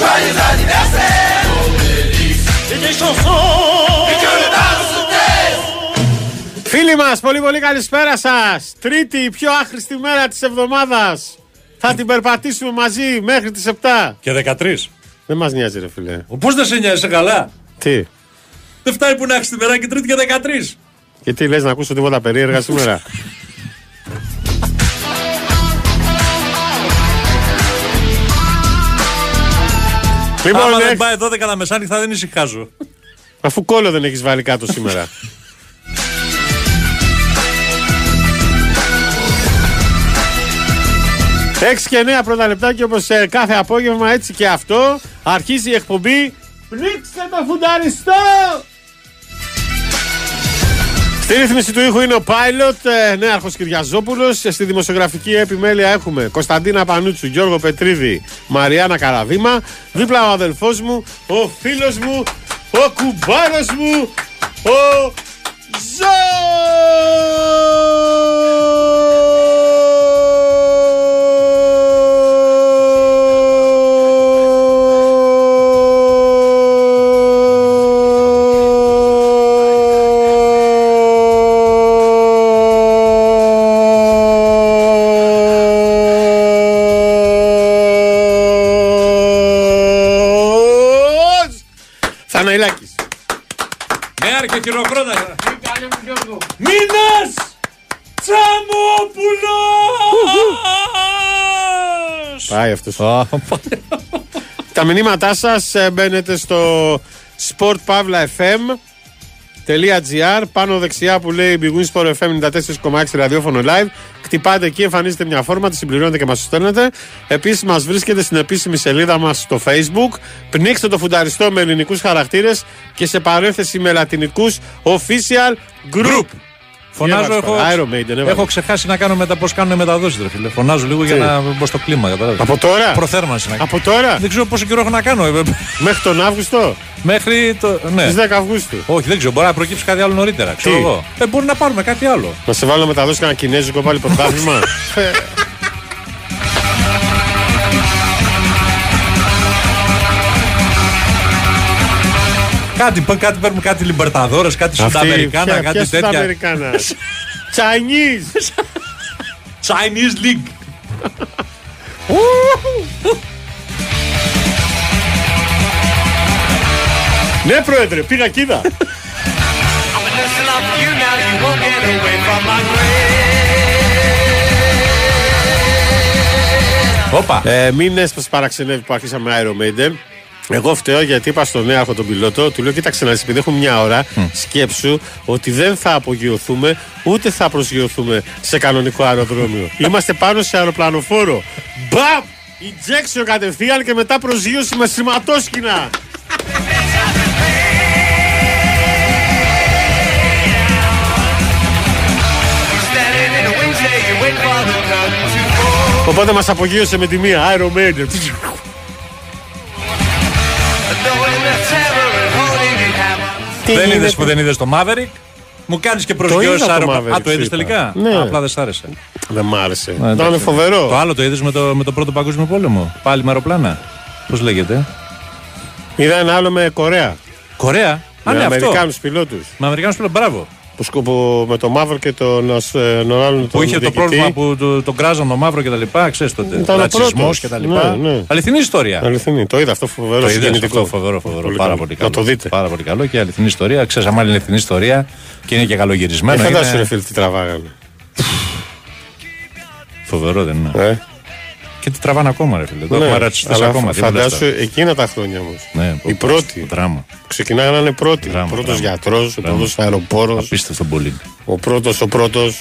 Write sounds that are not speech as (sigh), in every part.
Joyeux anniversaire Et des chansons Et que le bal se taise Φίλοι μας, πολύ πολύ καλησπέρα σας. Τρίτη, η πιο άχρηστη μέρα της εβδομάδας. Θα την περπατήσουμε μαζί μέχρι τις 7. Και 13. Δεν μας νοιάζει, ρε φίλε. Πώς δεν σε νοιάζει, είσαι καλά; Τι; Δεν φτάνει που να έχει τη μέρα και τρίτη και 13. Και τι λες να ακούσω τίποτα περίεργα σήμερα; (laughs) λοιπόν, Άμα δεν έχ- πάει 12 τα μεσάνυχτα δεν ησυχάζω. αφού κόλλο δεν έχεις βάλει κάτω σήμερα. (laughs) Έξι και 9 πρώτα λεπτά και όπως ε, κάθε απόγευμα έτσι και αυτό αρχίζει η εκπομπή Πνίξτε το φουνταριστό! Στη ρύθμιση του ήχου είναι ο Pilot, ε, νέαρχος Κυριαζόπουλος. Στη δημοσιογραφική επιμέλεια έχουμε Κωνσταντίνα Πανούτσου, Γιώργο Πετρίδη, Μαριάννα Καραδίμα. Δίπλα ο αδελφός μου, ο φίλος μου, ο κουμπάρος μου, ο Ζώος Ναι, άρκε χειροκρότατα. Μήνας Τσαμόπουλος! Πάει αυτός. Τα μηνύματά σας ε, μπαίνετε στο sportpavlafm.gr πάνω δεξιά που λέει Big Win Sport FM 94,6 ραδιόφωνο live. Κτυπάτε εκεί, εμφανίζετε μια φόρμα, τη συμπληρώνετε και μας στέλνετε. Επίσης, μας βρίσκεται στην επίσημη σελίδα μας στο Facebook. Πνίξτε το φουνταριστό με ελληνικούς χαρακτήρες και σε παρέθεση με λατινικούς official group. Φωνάζω, έβαλες έχω, τώρα, Iron Maiden, έβαλες. έχω ξεχάσει να κάνω μετά πώς κάνουν μεταδόσεις, ρε φίλε. Φωνάζω λίγο για Τι; να μπω στο κλίμα. Κατάλαβες. Από τώρα; Προθέρμανση να κάνω. Από τώρα; Δεν ξέρω πόσο καιρό έχω να κάνω. ε, Μέχρι τον Αύγουστο; Μέχρι το. Ναι. Στις 10 Αυγούστου. Όχι, δεν ξέρω. Μπορεί να προκύψει κάτι άλλο νωρίτερα. Ξέρω Τι; εγώ. Ε, μπορεί να πάρουμε κάτι άλλο. Να σε βάλω μετά δώσει κανένα κινέζικο πάλι (laughs) πρωτάθλημα; (laughs) Κάτι, πα- κάτι παίρνουμε κάτι Λιμπερταδόρες, κάτι Αυτή, Σουδαμερικάνα, ποια- κάτι ποια τέτοια. Σουδαμερικάνα; Chinese. Chinese League. ναι, πρόεδρε, πήγα και είδα. Listen up you now You won't get away from my grave Όπα. ε, μην σας παραξενεύει που αρχίσαμε Iron Maiden. Εγώ φταίω γιατί είπα στον νέαρχο τον πιλότο, του λέω: Κοίταξε να δεις, επειδή έχουμε μια ώρα, σκέψου ότι δεν θα απογειωθούμε ούτε θα προσγειωθούμε σε κανονικό αεροδρόμιο. (laughs) Είμαστε πάνω σε αεροπλανοφόρο. Μπαμ! Injection κατευθείαν και μετά προσγείωση με σηματόσκηνα. Standing in the wings there You wait for the curtain to fall Οπότε μας απογείωσε με τη μία Iron Maiden. Δεν είδες γίνεται; που δεν είδες το Maverick; Μου κάνεις και προσγειώσεις είδα το αεροπλάνο. Maverick, Α, το είδες σου είπα. τελικά; Ναι. Α, Απλά δεν σ' άρεσε. Δεν μ' άρεσε. Α, Ήταν εντάξει. φοβερό. Το άλλο το είδες με το, με το πρώτο παγκόσμιο πόλεμο. Πάλι με αεροπλάνα. Πώς λέγεται; Είδα ένα άλλο με Κορέα. Κορέα. Α, με ναι, αυτό. Αμερικάνους πιλότους. Με Αμερικάνους πιλότους. Μπράβο. Που σκοπό με το μαύρο και τον, ας, ε, τον άλλον Που τον είχε το διοικητή. πρόβλημα που το- τον κράζαν το μαύρο και τα λοιπά. Ξέρεις τότε. Ήταν ο Ρατσισμός πρώτος. και τα λοιπά. Ναι, ναι. Αληθινή ιστορία. Αληθινή. Το είδα αυτό φοβερό. Το είδες συγκινητικό. αυτό, φοβερό, φοβερό. Πολύ πάρα καλό. πολύ καλό. Να το δείτε. Πάρα πολύ καλό και αληθινή ιστορία. Ξέρεις, άμα είναι αληθινή ιστορία και είναι και Ε, καλογυρισμένο. φαντάσου είναι ρε φίλε τι τραβάγανε. Φοβερό δεν είναι. Ε, Και τι τραβάνε ακόμα, ρε φίλε. Το ναι, έχουμε ρατσιστές αλλά ακόμα. τι μιλάς Φαντάσου τώρα. εκείνα τα χρόνια όμως. Ναι, Οι πω, πω, πρώτοι. Δράμα. Ξεκινάγανε να είναι πρώτοι. Δράμα, Ο πρώτος δράμα. γιατρός, ο Δράμα. πρώτος αεροπόρος. Απίστευτο πολύ. Ο πρώτος, ο πρώτος.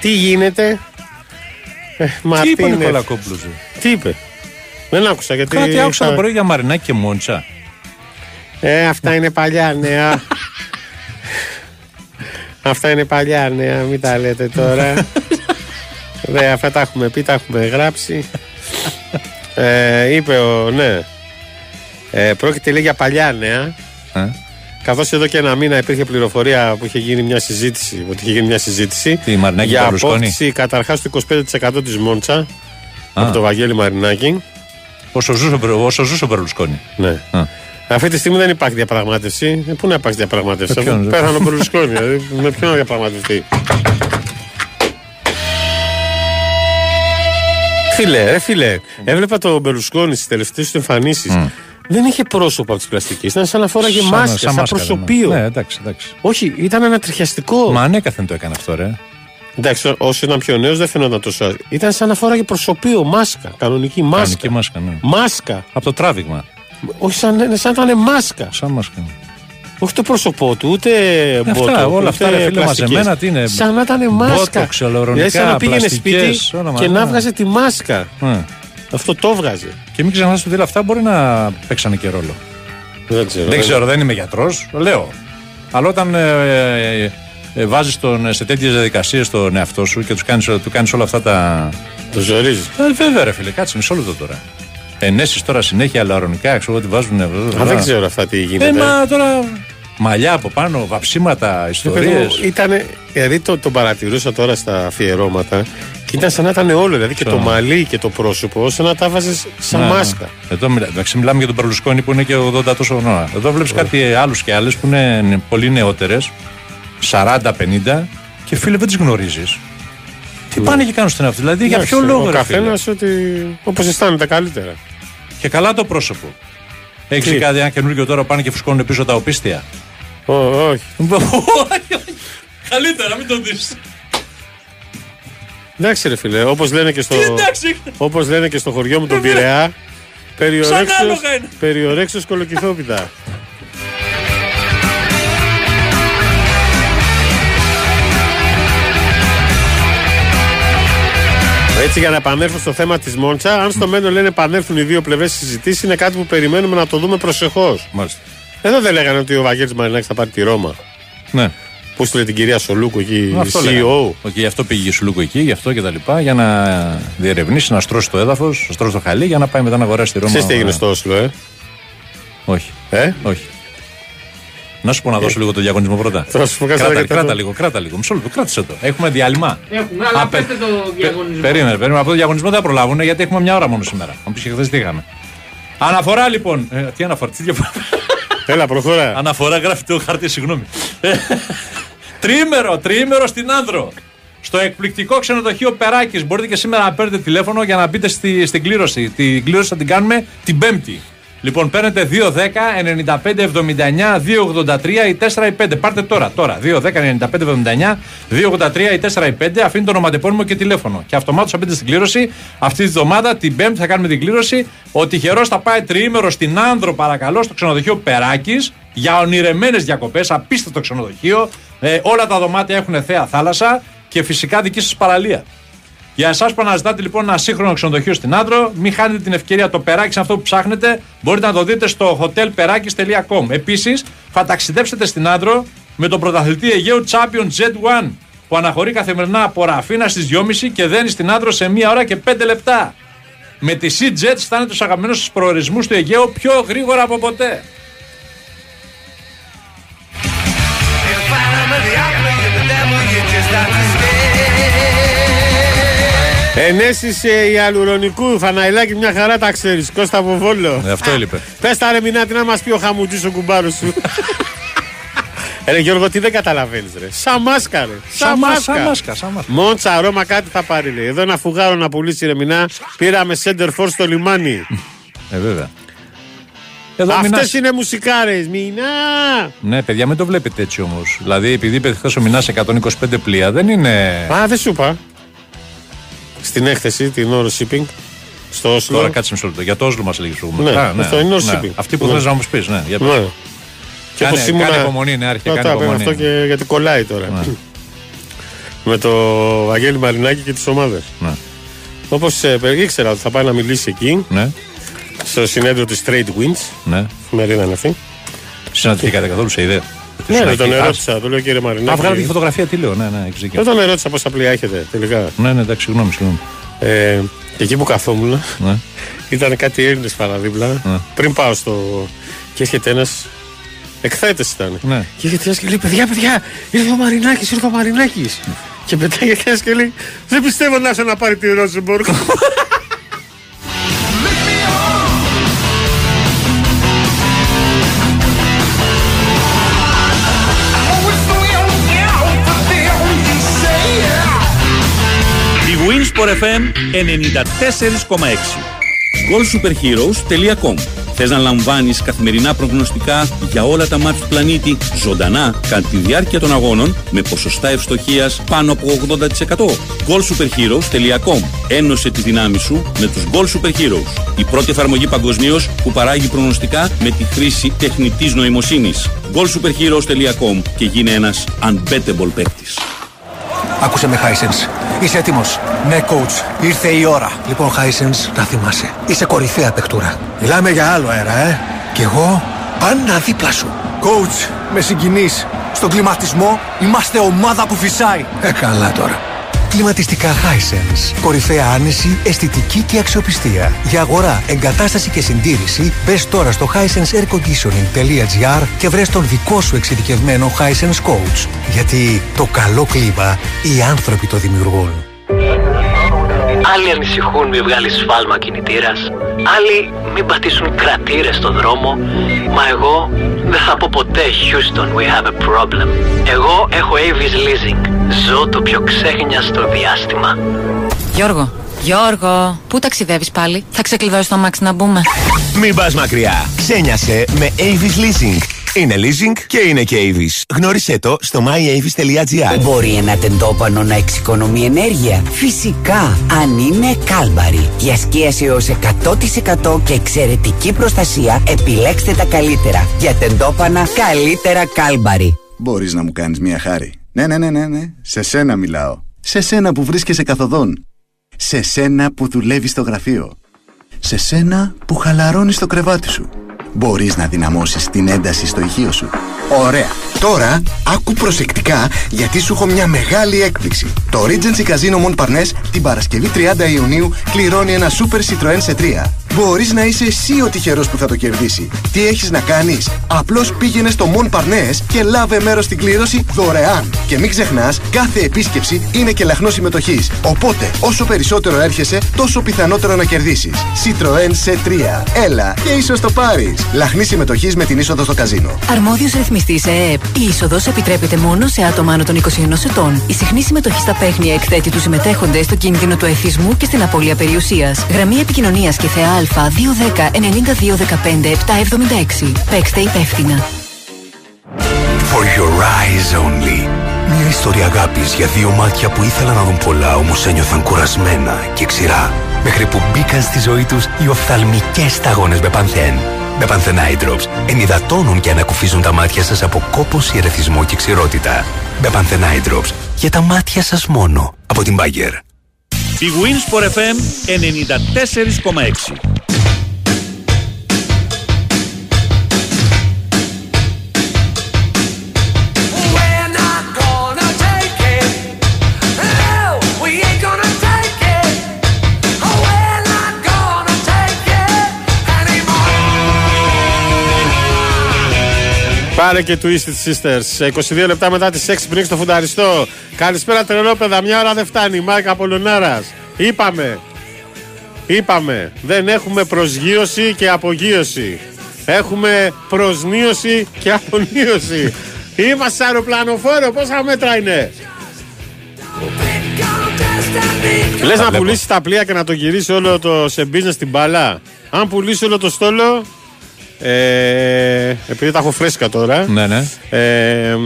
Τι γίνεται; Ε, Τι είπε ο Μαρτίνε. Νικολακόπουλος. Τι είπε; Δεν άκουσα γιατί. Κάτι άκουσα είχα- το πρωί για Μαρινάκη και Μόντσα. Ε, αυτά είναι παλιά νέα. (laughs) αυτά είναι παλιά νέα, μην τα λέτε τώρα. (laughs) Δε, αυτά τα έχουμε πει, τα έχουμε γράψει. (laughs) ε, είπε ο, ναι. Ε, πρόκειται λέει για παλιά νέα. Ε; Καθώς εδώ και ένα μήνα υπήρχε πληροφορία που είχε γίνει μια συζήτηση, ότι είχε γίνει μια συζήτηση Τι, Μαρινάκη για Μπερλουσκόνη; απόκτηση καταρχάς του 25% της Μόντσα από το Βαγγέλη Μαρινάκη. Όσο ζούσε, ο Μπερ- όσο ζούσε ο Μπερλουσκόνη. Ναι. Α. Αυτή τη στιγμή δεν υπάρχει διαπραγμάτευση. Ε, Πού να υπάρξει διαπραγμάτευση, Με ποιον, αφού ρε. πέθανε ο (laughs) Μπερλουσκόνη. δηλαδή, με ποιον να διαπραγματευτεί; Φίλε, ρε φίλε, έβλεπα τον Μπερλουσκόνη στις τελευταίες του εμφανίσεις. Δεν είχε πρόσωπο από τις πλαστικές. Ήταν σαν να φόραγε Σαν- μάσκα, σαν, μάσκα, προσωπείο. Ναι, εντάξει, εντάξει. Όχι, ήταν ανατριχιαστικό. Μα ανέκαθεν το έκανε αυτό, ρε. Εντάξει, όσο ήταν πιο νέος δεν φαινόταν τόσο. Ήταν σαν να φόραγε προσωπείο, μάσκα. Κανονική μάσκα. Κανονική μάσκα, ναι. Μάσκα. Από το τράβηγμα. Όχι σαν, σαν να ήταν μάσκα. Σαν μάσκα. Όχι το πρόσωπό του, ούτε μπότο, αυτά, όλα ούτε αυτά, ρε φίλε, πλαστικές. μαζεμένα, τι είναι, Σαν να ήταν μάσκα. μπότοξ, ολορονικά, Δηλαδή σαν να πήγαινε πλαστικές, σπίτι όλα και μαζί, να ναι. βγάζε τη μάσκα. Ε. Αυτό το βγάζε. Και μην ξεχνάς ότι όλα αυτά μπορεί να παίξανε και ρόλο. Δεν ξέρω. Δεν ξέρω, δεν είμαι γιατρός, λέω. Αλλά όταν ε, ε, ε, βάζεις σε τέτοιες διαδικασίες τον εαυτό σου και τους κάνεις, του κάνεις όλα αυτά τα. Το ζορίζεις. Ε, βέβαια, ρε φίλε, κάτσε μισό λεπτό τώρα. Ενέσει τώρα συνέχεια αλαρονικά, ξέρω εγώ τι βάζουν. Α, δεν ξέρω αυτά τι γίνεται. Ε, μα τώρα. Μαλλιά από πάνω, βαψίματα, ιστορίες. Ήταν, δηλαδή το, τον παρατηρούσα τώρα στα αφιερώματα και ήταν σαν να ήταν όλο. Δηλαδή και Σαν- το μαλλί και το πρόσωπο, σαν να τα βάζε σαν Ναι, ναι. μάσκα. Εδώ μιλά, εντάξει, μιλάμε για τον Περλουσκόνη που είναι και 80 τόσο χρονών. Εδώ βλέπεις κάτι άλλους και άλλες που είναι νε- πολύ νεότερες, 40-50, και φίλε δεν τις γνωρίζεις. Τι πάνε και κάνουν στην αυτή, δηλαδή για ποιο Ναι. Εντάξει, λόγο Ο ρε φίλε; καθένα ότι. όπως αισθάνεται καλύτερα. Και καλά το πρόσωπο. Έχεις Τι; δει κάτι ένα καινούργιο τώρα πάνε και φουσκώνουν πίσω τα οπίστια. Ω, όχι. Καλύτερα, μην το δεις. Εντάξει, ρε φίλε, όπως λένε και στο. Εντάξει. Όπως λένε και στο χωριό μου τον Πειραιά, περιορέξεως, άλογα είναι. περιορέξεως κολοκυθόπιτα. Έτσι για να επανέλθω στο θέμα της Μόντσα, αν στο μέλλον λένε επανέλθουν οι δύο πλευρές συζητήσεις, είναι κάτι που περιμένουμε να το δούμε προσεχώς. Μάλιστα. Εδώ δεν λέγανε ότι ο Βαγγέλης Μαρινάκης θα πάρει τη Ρώμα. Ναι. Που στείλε την κυρία Σολούκου εκεί, Αυτό CEO. λέγανε. Ότι γι' αυτό πήγε η Σουλούκο εκεί, γι' αυτό και τα λοιπά, για να διερευνήσει, να στρώσει το έδαφος, να στρώσει το χαλί, για να πάει μετά να αγοράσει τη Ρώμα. Ξέρεις τι έγινε στο Όσλο, ε; Όχι. ε; Όχι. Να σου πω να δώσω λίγο το διαγωνισμό πρώτα. Θα σου πω κάτι Κράτα, για το- κράτα λίγο, κράτα λίγο. Μισό λεπτό, κράτησε το. Έχουμε διάλειμμα. Έχουμε, αλλά Α, πε- πέστε το διαγωνισμό. Περίμενε, περίμενε. Από το διαγωνισμό δεν θα προλάβουν γιατί έχουμε μια ώρα μόνο σήμερα. Αν πει και χθες τι είχαμε. Αναφορά λοιπόν. Ε, τι αναφορά, τι διαφορά. Έλα, προχώρα. Αναφορά γράφει το χαρτί, συγγνώμη. Ε, Τρίμερο, τρίμερο στην Άνδρο. Στο εκπληκτικό ξενοδοχείο Περάκης. Μπορείτε και σήμερα να παίρνετε τηλέφωνο για να μπείτε στη, στην κλήρωση. Την κλήρωση θα την κάνουμε την Πέμπτη. Λοιπόν, παίρνετε 210 95 79 283 ή 4 ή 5. Πάρτε τώρα, τώρα. 210 95 79 283 ή 4 ή 5. Αφήνει το ονοματεπώνυμο και τηλέφωνο. Και αυτομάτως θα μπείτε στην κλήρωση. Αυτή τη βδομάδα, την Πέμπτη, θα κάνουμε την κλήρωση. Ο τυχερός θα πάει τριήμερο στην Άνδρο, παρακαλώ, στο ξενοδοχείο Περάκης για ονειρεμένες διακοπές. Απίστευτο ξενοδοχείο. Ε, όλα τα δωμάτια έχουν θέα θάλασσα και φυσικά δική σας παραλία. Για εσάς που αναζητάτε λοιπόν ένα σύγχρονο ξενοδοχείο στην Άντρο, μην χάνετε την ευκαιρία. Το περάκι σε αυτό που ψάχνετε μπορείτε να το δείτε στο hotelperakis.com. Επίσης, θα ταξιδέψετε στην Άντρο με τον πρωταθλητή Αιγαίου Champion Jet 1 που αναχωρεί καθημερινά από Ραφίνα στις 2.30 και δένει στην Άντρο σε 1 ώρα και 5 λεπτά. Με τη Sea Jet φτάνετε στου αγαπημένους σας προορισμούς του Αιγαίου πιο γρήγορα από ποτέ. Ενέσεις ε, η Αλουρονικού, Φαναϊλάκη, μια χαρά τα ξέρεις, Κώστα από Βόλο. Ε, αυτό έλειπε. Πες τα ρε Μινάτη να μας πει ο χαμουτζής ο κουμπάρος σου. Ε, (laughs) ρε Γιώργο, τι δεν καταλαβαίνεις ρε. Σαν μάσκα ρε. Σαν μάσκα. σαν μάσκα, σαν μάσκα. Μόντσα, Ρώμα, κάτι θα πάρει λέει. Εδώ ένα φουγάρο να πουλήσει ρε Μινά. Πήραμε center for στο λιμάνι. Ε, βέβαια. Εδώ Αυτές Μινάς- είναι μουσικάρες. Μινά. Ναι, παιδιά, μην το βλέπετε έτσι όμως. Δηλαδή, επειδή είπε χθε ο Μινά 125 πλοία, δεν είναι. Α, δεν σου είπα. Στην έκθεση, την όρο shipping. Στο Όσλο. Τώρα κάτσε μισό λεπτό. Για το Όσλο μας λέγει προηγούμενα. Ναι, αυτό είναι ο shipping. Αυτή που Ναι. θες να μου πεις, ναι. Για το... Ναι. Και Κάνε- όπως ήμουνα- κάνε υπομονή, ναι, άρχιε, Να κάνε τα πούμε υπομονή. αυτό και γιατί κολλάει τώρα. Ναι. (clears throat) Με το Βαγγέλη Μαρινάκη και τις ομάδες. Ναι. Όπως ε, ήξερα ότι θα πάει να μιλήσει εκεί, Ναι, στο συνέδριο της Trade Winds, ναι. μερίδα είναι αυτή. Συναντηθήκατε καθόλου σε ιδέα; Ναι, Σου δεν τον έχει- ερώτησα, του λέω κύριε Α, Μαρινάκη. βγάλατε και φωτογραφία, τι λέω, ναι, ναι, έχεις δίκιο. Δεν τον ερώτησα πόσα πλοία έχετε τελικά. Ναι, ναι, εντάξει, συγγνώμη, συγγνώμη. Ε, και εκεί που καθόμουν, Ναι. ήταν κάτι Έλληνες παραδίπλα. Ναι. Πριν πάω στο. και έρχεται ένας. Εκθέτε ήταν. Ναι. Και έρχεται ένας και λέει: Παιδιά, παιδιά, ήρθε ο Μαρινάκης, ήρθε ο Μαρινάκης. Και πετάγεται ένας και λέει: Δεν πιστεύω να έρθει να πάρει τη Ρόζεμπορκ. (laughs) Winsport FM 94,6 goalsuperheroes.com Θες να λαμβάνεις καθημερινά προγνωστικά για όλα τα μάτια του πλανήτη ζωντανά κατά τη διάρκεια των αγώνων με ποσοστά ευστοχίας πάνω από 80%. goalsuperheroes.com Ένωσε τη δύνάμη σου με τους Goal Super Heroes. Η πρώτη εφαρμογή παγκοσμίως που παράγει προγνωστικά με τη χρήση τεχνητής νοημοσύνης. goalsuperheroes.com και γίνε ένας unbettable παίκτης. Άκουσε με, Χάισενς. Είσαι έτοιμος; Ναι, coach. Ήρθε η ώρα. Λοιπόν, Χάισενς, να θυμάσαι. Είσαι κορυφαία παιχτούρα. Μιλάμε για άλλο αέρα, ε. Κι εγώ; Πάντα δίπλα σου. Coach, με συγκινείς. Στον κλιματισμό είμαστε ομάδα που φυσάει. Ε, καλά τώρα. Κλιματιστικά Hisense. Κορυφαία άνεση, αισθητική και αξιοπιστία. Για αγορά, εγκατάσταση και συντήρηση, μπες τώρα στο hisenseairconditioning.gr και βρες τον δικό σου εξειδικευμένο Hisense Coach. Γιατί το καλό κλίμα οι άνθρωποι το δημιουργούν. Άλλοι ανησυχούν μη βγάλεις σφάλμα κινητήρας. Άλλοι μην πατήσουν κρατήρες στο δρόμο. Μα εγώ δεν θα πω ποτέ Houston, we have a problem. Εγώ έχω Avis Leasing. Ζω το πιο ξέχνια στο διάστημα. Γιώργο, Γιώργο, πού ταξιδεύεις πάλι; Θα ξεκλειδώσει το αμάξι να μπούμε. Μην πας μακριά. Ξένιασε με Avis Leasing. Είναι leasing και είναι και Avis. Γνώρισέ το στο myavis.gr. Μπορεί ένα τεντόπανο να εξοικονομεί ενέργεια. Φυσικά, αν είναι κάλμπαρη. Για σκίαση έως 100% και εξαιρετική προστασία, επιλέξτε τα καλύτερα. Για τεντόπανα, καλύτερα κάλμπαρη. Μπορείς να μου κάνεις μια χάρη. Ναι, ναι, ναι, ναι, ναι. Σε σένα μιλάω. Σε σένα που βρίσκεσαι καθοδόν. Σε σένα που δουλεύεις στο γραφείο. Σε σένα που χαλαρώνεις το κρεβάτι σου. Μπορείς να δυναμώσεις την ένταση στο ηχείο σου. Ωραία. Τώρα, άκου προσεκτικά γιατί σου έχω μια μεγάλη έκπληξη. Το Regency Casino Montparnasse την Παρασκευή 30 Ιουνίου κληρώνει ένα Super Citroën σε 3. Μπορείς να είσαι εσύ ο τυχερός που θα το κερδίσει. Τι έχεις να κάνεις; Απλώς πήγαινε στο Montparnasse και λάβε μέρος στην κλήρωση δωρεάν. Και μην ξεχνάς, κάθε επίσκεψη είναι και λαχνός συμμετοχής. Οπότε, όσο περισσότερο έρχεσαι, τόσο πιθανότερο να κερδίσεις. Citroën σε 3. Έλα και ίσως το πάρεις. Λαχνή συμμετοχής με την είσοδο στο καζίνο. Αρμόδιος ρυθμιστής ΕΕΠ. Η είσοδος επιτρέπεται μόνο σε άτομα άνω των 21 ετών. Η συχνή συμμετοχή στα παίχνια εκθέτει τους συμμετέχοντες στο κίνδυνο του εθισμού και στην απώλεια περιουσίας. Γραμμή επικοινωνίας και θεά Α 210 9215 776. Παίξτε υπεύθυνα. For your eyes only. Μια ιστορία αγάπης για δύο μάτια που ήθελαν να δουν πολλά όμως ένιωθαν κουρασμένα και ξηρά. Μέχρι που μπήκαν στη ζωή τους οι οφθαλμικές σταγόνες με πανθέν. Με Eye Drops ενυδατώνουν και ανακουφίζουν τα μάτια σας από κόπωση, ερεθισμό και ξηρότητα. Με Eye Drops για τα μάτια σας μόνο από την Bagger. Η Winsport FM 94,6 Πάρε και Twisted Sisters. 22 λεπτά μετά τις 6 πριν στο φουνταριστό. Καλησπέρα τρελόπεδα. Μια ώρα δεν φτάνει. Μάρκα Απολωνάρα. Είπαμε. Είπαμε. Δεν έχουμε προσγείωση και απογείωση. Έχουμε προσνίωση και απονίωση. Είμαστε αεροπλανοφόρο. Πόσα μέτρα είναι; Λες να πουλήσεις τα πλοία και να το γυρίσεις όλο το σε business στην μπάλα. Αν πουλήσεις όλο το στόλο, ε, επειδή τα έχω φρέσκα τώρα. Ναι, ναι. Ε,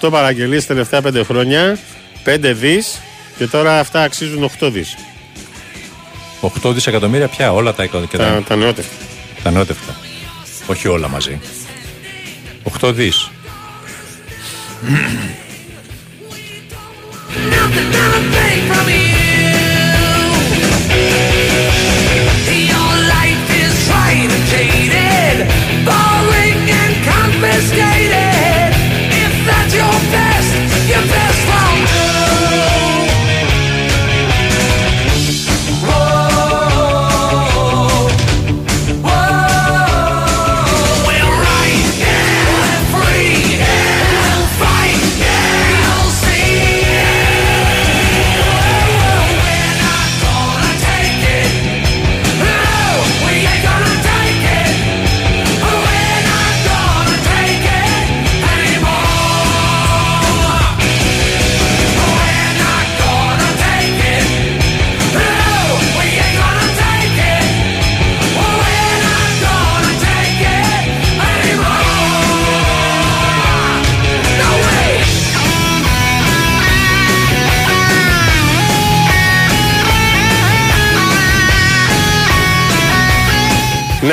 68 παραγγελίες τα τελευταία 5 χρόνια. 5 δις και τώρα αυτά αξίζουν 8 δις. 8 δισεκατομμύρια πια όλα τα και Τα, τα νεότευτα. Τα νεότευτα. Όχι όλα μαζί. 8 δις. Escape.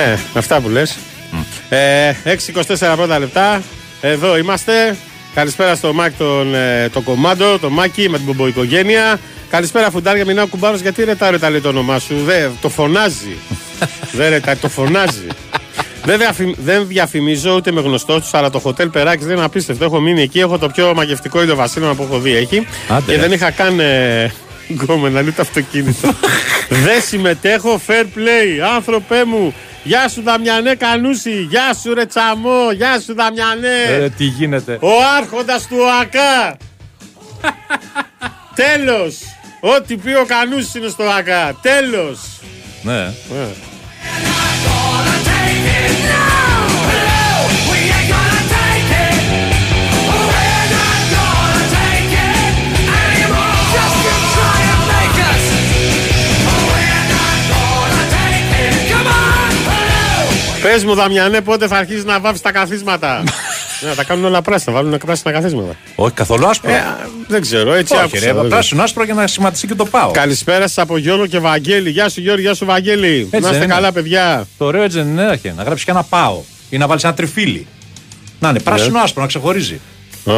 Ναι, αυτά που λες. Ε, 6-24 πρώτα λεπτά. Εδώ είμαστε. Καλησπέρα στο Μάκ τον, ε, το κομμάντο, το Μάκη με την Μπομποϊκογένεια. Καλησπέρα φουντάρια, μιλάω κουμπάρος. Γιατί ρε τα ρε τα λέει το όνομά σου; Δε, το φωνάζει. (laughs) Δε ρε τα, το φωνάζει. Δεν, διαφημ- δεν διαφημίζω ούτε με γνωστό τους, αλλά το χοτέλ Περάκης δεν είναι απίστευτο. Έχω μείνει εκεί, έχω το πιο μαγευτικό ηλιοβασίλεμα που έχω δει. Έχει. Άντε, και ρε. δεν είχα καν ε, (laughs) γκόμενα, λέει το αυτοκίνητο. (laughs) δεν συμμετέχω, fair play. Άνθρωπέ μου, γεια σου Δαμιανέ Κανούση, γεια σου ρε Τσαμό, γεια σου Δαμιανέ. Ε, τι γίνεται; Ο άρχοντας του ΟΑΚΑ. (laughs) Τέλος. Ό,τι πει ο Κανούσης είναι στο ΟΑΚΑ. Τέλος. Ναι. Ε. Πες μου Δαμιανέ πότε θα αρχίσεις να βάφεις τα καθίσματα; (laughs) Ναι, τα κάνουν όλα πράσινα, βάλουν πράσινα καθίσματα. Όχι καθόλου άσπρο. Ε, δεν ξέρω, έτσι Όχι, άκουσα. ρε, δεν πράσινο άσπρο για να σχηματιστεί και το πάω. Καλησπέρα σας από Γιώργο και Βαγγέλη. Γεια σου Γιώργο, γεια σου Βαγγέλη. Έτσι να είστε δεν είναι. καλά, παιδιά. Το ωραίο έτσι δεν είναι, Άρχε, να γράψεις και ένα πάω ή να βάλεις ένα τριφύλι. Να είναι πράσινο Ναι. άσπρο, να ξεχωρίζει. Α.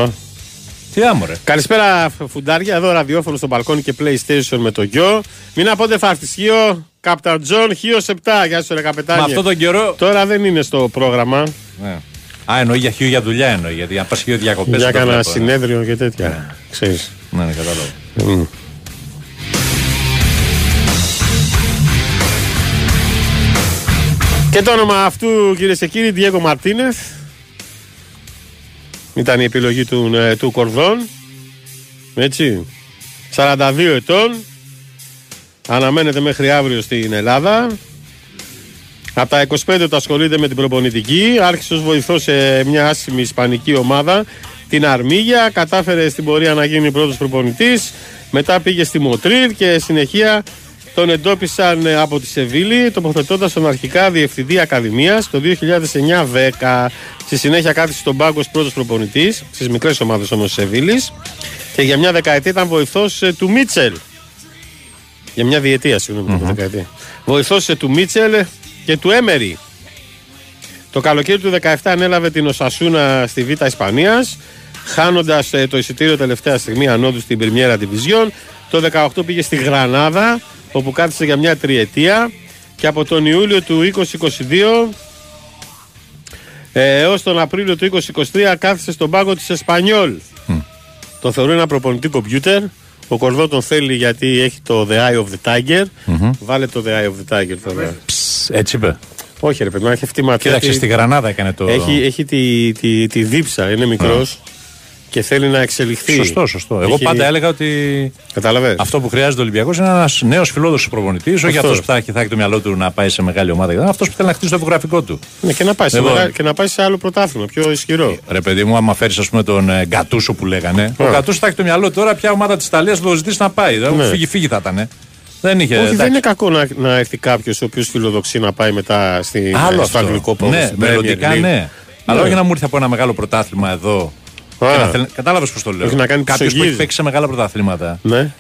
Τι άμορε. Καλησπέρα, φ- φουντάρια. Εδώ ραδιόφωνο στο μπαλκόνι και PlayStation με το γιο. Μην απόντε φαρτισχείο. Καπταν Τζον, Χίο 7. Γεια σου, ρε καπετάνιε. Με αυτόν τον καιρό. Τώρα δεν είναι στο πρόγραμμα. Ναι. Α, εννοεί για χιού για δουλειά εννοεί. Γιατί αν πας χιού διακοπές. Για κανένα συνέδριο και τέτοια. Ξέρεις. Ναι, ναι, κατάλαβα. Μμ. Και το όνομα αυτού κυρίες και κύριοι Διέγκο Μαρτίνεθ Ήταν η επιλογή του, ε, του Κορδόν Έτσι 42 ετών Αναμένεται μέχρι αύριο στην Ελλάδα από τα 25 το ασχολείται με την προπονητική. Άρχισε ως βοηθός σε μια άσημη ισπανική ομάδα, την Αρμίγια. Κατάφερε στην πορεία να γίνει πρώτος προπονητής. Μετά πήγε στη Μοτρίλ και συνεχεία τον εντόπισαν ε, από τη Σεβίλη, τοποθετώντας τον αρχικά διευθυντή Ακαδημίας το 2009-10. Στη συνέχεια κάθισε στον πάγκο ως πρώτος προπονητής, στις μικρές ομάδες όμως της Σεβίλης. Και για μια δεκαετία ήταν βοηθός ε, του Μίτσελ. Για μια διετία, συγγνώμη, mm δεκαετία. Βοηθός ε, του Μίτσελ και του Έμερι. Το καλοκαίρι του 17 ανέλαβε την Οσασούνα στη Β' Ισπανίας χάνοντας ε, το εισιτήριο τελευταία στιγμή ανώδου στην Πριμιέρα Division. Το 18 πήγε στη Γρανάδα όπου κάθισε για μια τριετία και από τον Ιούλιο του 2022 ε, έως τον Απρίλιο του 2023 κάθισε στον πάγκο της Εσπανιόλ. Το θεωρεί ένα προπονητή κομπιούτερ. Ο Κορδό τον θέλει γιατί έχει το The Eye of the Tiger. Βάλε το The Eye of the Tiger τώρα. Έτσι είπε. Όχι, ρε παιδί, μου, έχει αυτή η ματιά. Κοίταξε, τη- στη Γρανάδα έκανε το. Έχει, έχει τη, τη, τη δίψα, είναι μικρός και θέλει να εξελιχθεί. Σωστό, σωστό. Εγώ Έχει- πάντα έλεγα ότι Κατάλαβες; αυτό που χρειάζεται ο Ολυμπιακός είναι ένας νέος φιλόδοξος προπονητής. Όχι Αυτός. αυτός που θα έχει, θα έχει το μυαλό του να πάει σε μεγάλη ομάδα. Αυτός που θέλει να χτίσει το βιογραφικό του. Ναι, και, να πάει σε Λοιπόν. μεγα- και να πάει σε άλλο πρωτάθλημα, πιο ισχυρό. Ρε παιδί μου, άμα φέρεις πούμε τον ε, Γκατούσο που λέγανε. Ο Α. Γκατούσο θα έχει το μυαλό του τώρα ποια ομάδα της Ιταλίας θα το ζητήσει να πάει. Ναι. Ναι. Φύγει, φύγει θα ήταν. ε. Δεν είχε. Όχι, εντάξει. δεν είναι κακό να, να έρθει κάποιος ο οποίος φιλοδοξεί να πάει μετά στη, Άλλο στο αυτό. αγγλικό πόδο. Ναι, στην μελλοντικά Premier League. ναι. Αλλά όχι να μου ήρθε από ένα μεγάλο πρωτάθλημα εδώ. Α. Κατάλαβες πώς το λέω. Όχι να κάνει Κάποιος που ψωγγίζει. έχει παίξει σε μεγάλα πρωταθλήματα; Ναι.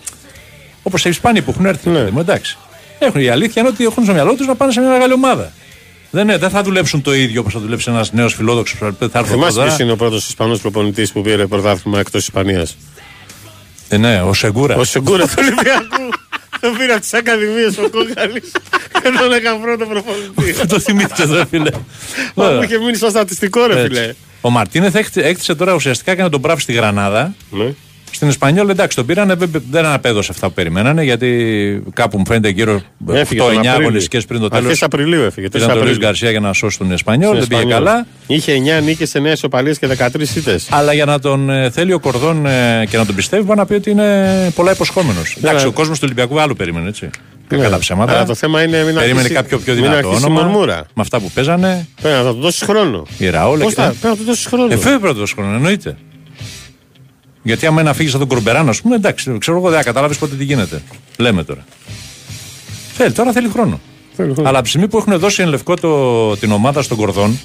Όπως οι Ισπανοί που έχουν έρθει. Ναι. παιδί μου, εντάξει. Έχουν, η αλήθεια είναι ότι έχουν στο μυαλό τους να πάνε σε μια μεγάλη ομάδα. Δεν, είναι, δεν θα δουλέψουν το ίδιο όπως θα δουλέψει ένας νέος φιλόδοξος που θα έρθει Θυμάσαι εδώ. ποιος είναι ο πρώτος Ισπανός προπονητής που πήρε πρωτάθλημα εκτός Ισπανίας; Ε, ναι, ο Σεγκούρας. Ο Σεγκούρας του Ολυμπιακού. (laughs) Τον πήρε από τις Ακαδημίες ο Κόκαλη και τον έκανε πρώτο προπονητή. το θυμήθηκε εδώ, φίλε. Μα που είχε μείνει στο στατιστικό, ρε Έτσι. φιλέ. Ο Μαρτίνεθ έκτισε έκτισε τώρα ουσιαστικά και να τον μπράβει στη Γρανάδα. Ναι. Στην Ισπανιόλ εντάξει τον πήρανε, δεν- δεν αναπέδωσε αυτά που περιμένανε γιατί κάπου μου φαίνεται γύρω Έφυγε 8-9 τον Απρίλιο. αγωνιστικές πριν το τέλος. Αρχές Απριλίου έφυγε, Ήταν τέσσερα τον Λουίς Απρίλιο. Γκαρσία για να σώσει τον Ισπανιόλ, δεν πήγε Ισπανιόλ. καλά. Είχε 9 νίκες, 9 ισοπαλίες και 13 ήττε. Αλλά για να τον ε, θέλει ο Κορδόν ε, και να τον πιστεύει, μπορεί να πει ότι είναι πολλά υποσχόμενος. Εντάξει, ο κόσμος του Ολυμπιακού άλλο περίμενε έτσι. Κακά τα ψέματα. Ναι. Αλλά το θέμα είναι μην Περίμενε αρχίσει- κάποιο πιο μην δυνατό αρχίσει όνομα. μουρμούρα. Με αυτά που παίζανε. Πρέπει να του δώσεις χρόνο. Η Ραόλε. Πώς και- θα, πρέπει να του δώσεις χρόνο. Ε, βέβαια πρέπει να δώσεις χρόνο, εννοείται. Γιατί άμα να φύγει από τον Κορμπεράν, ας πούμε, εντάξει, ξέρω εγώ δεν καταλάβεις πότε τι γίνεται. Λέμε τώρα. Θέλει, τώρα θέλει χρόνο. Θέλει χρόνο. Αλλά από τη στιγμή που έχουν δώσει εν λευκό το, την ομάδα στον Κορδόν,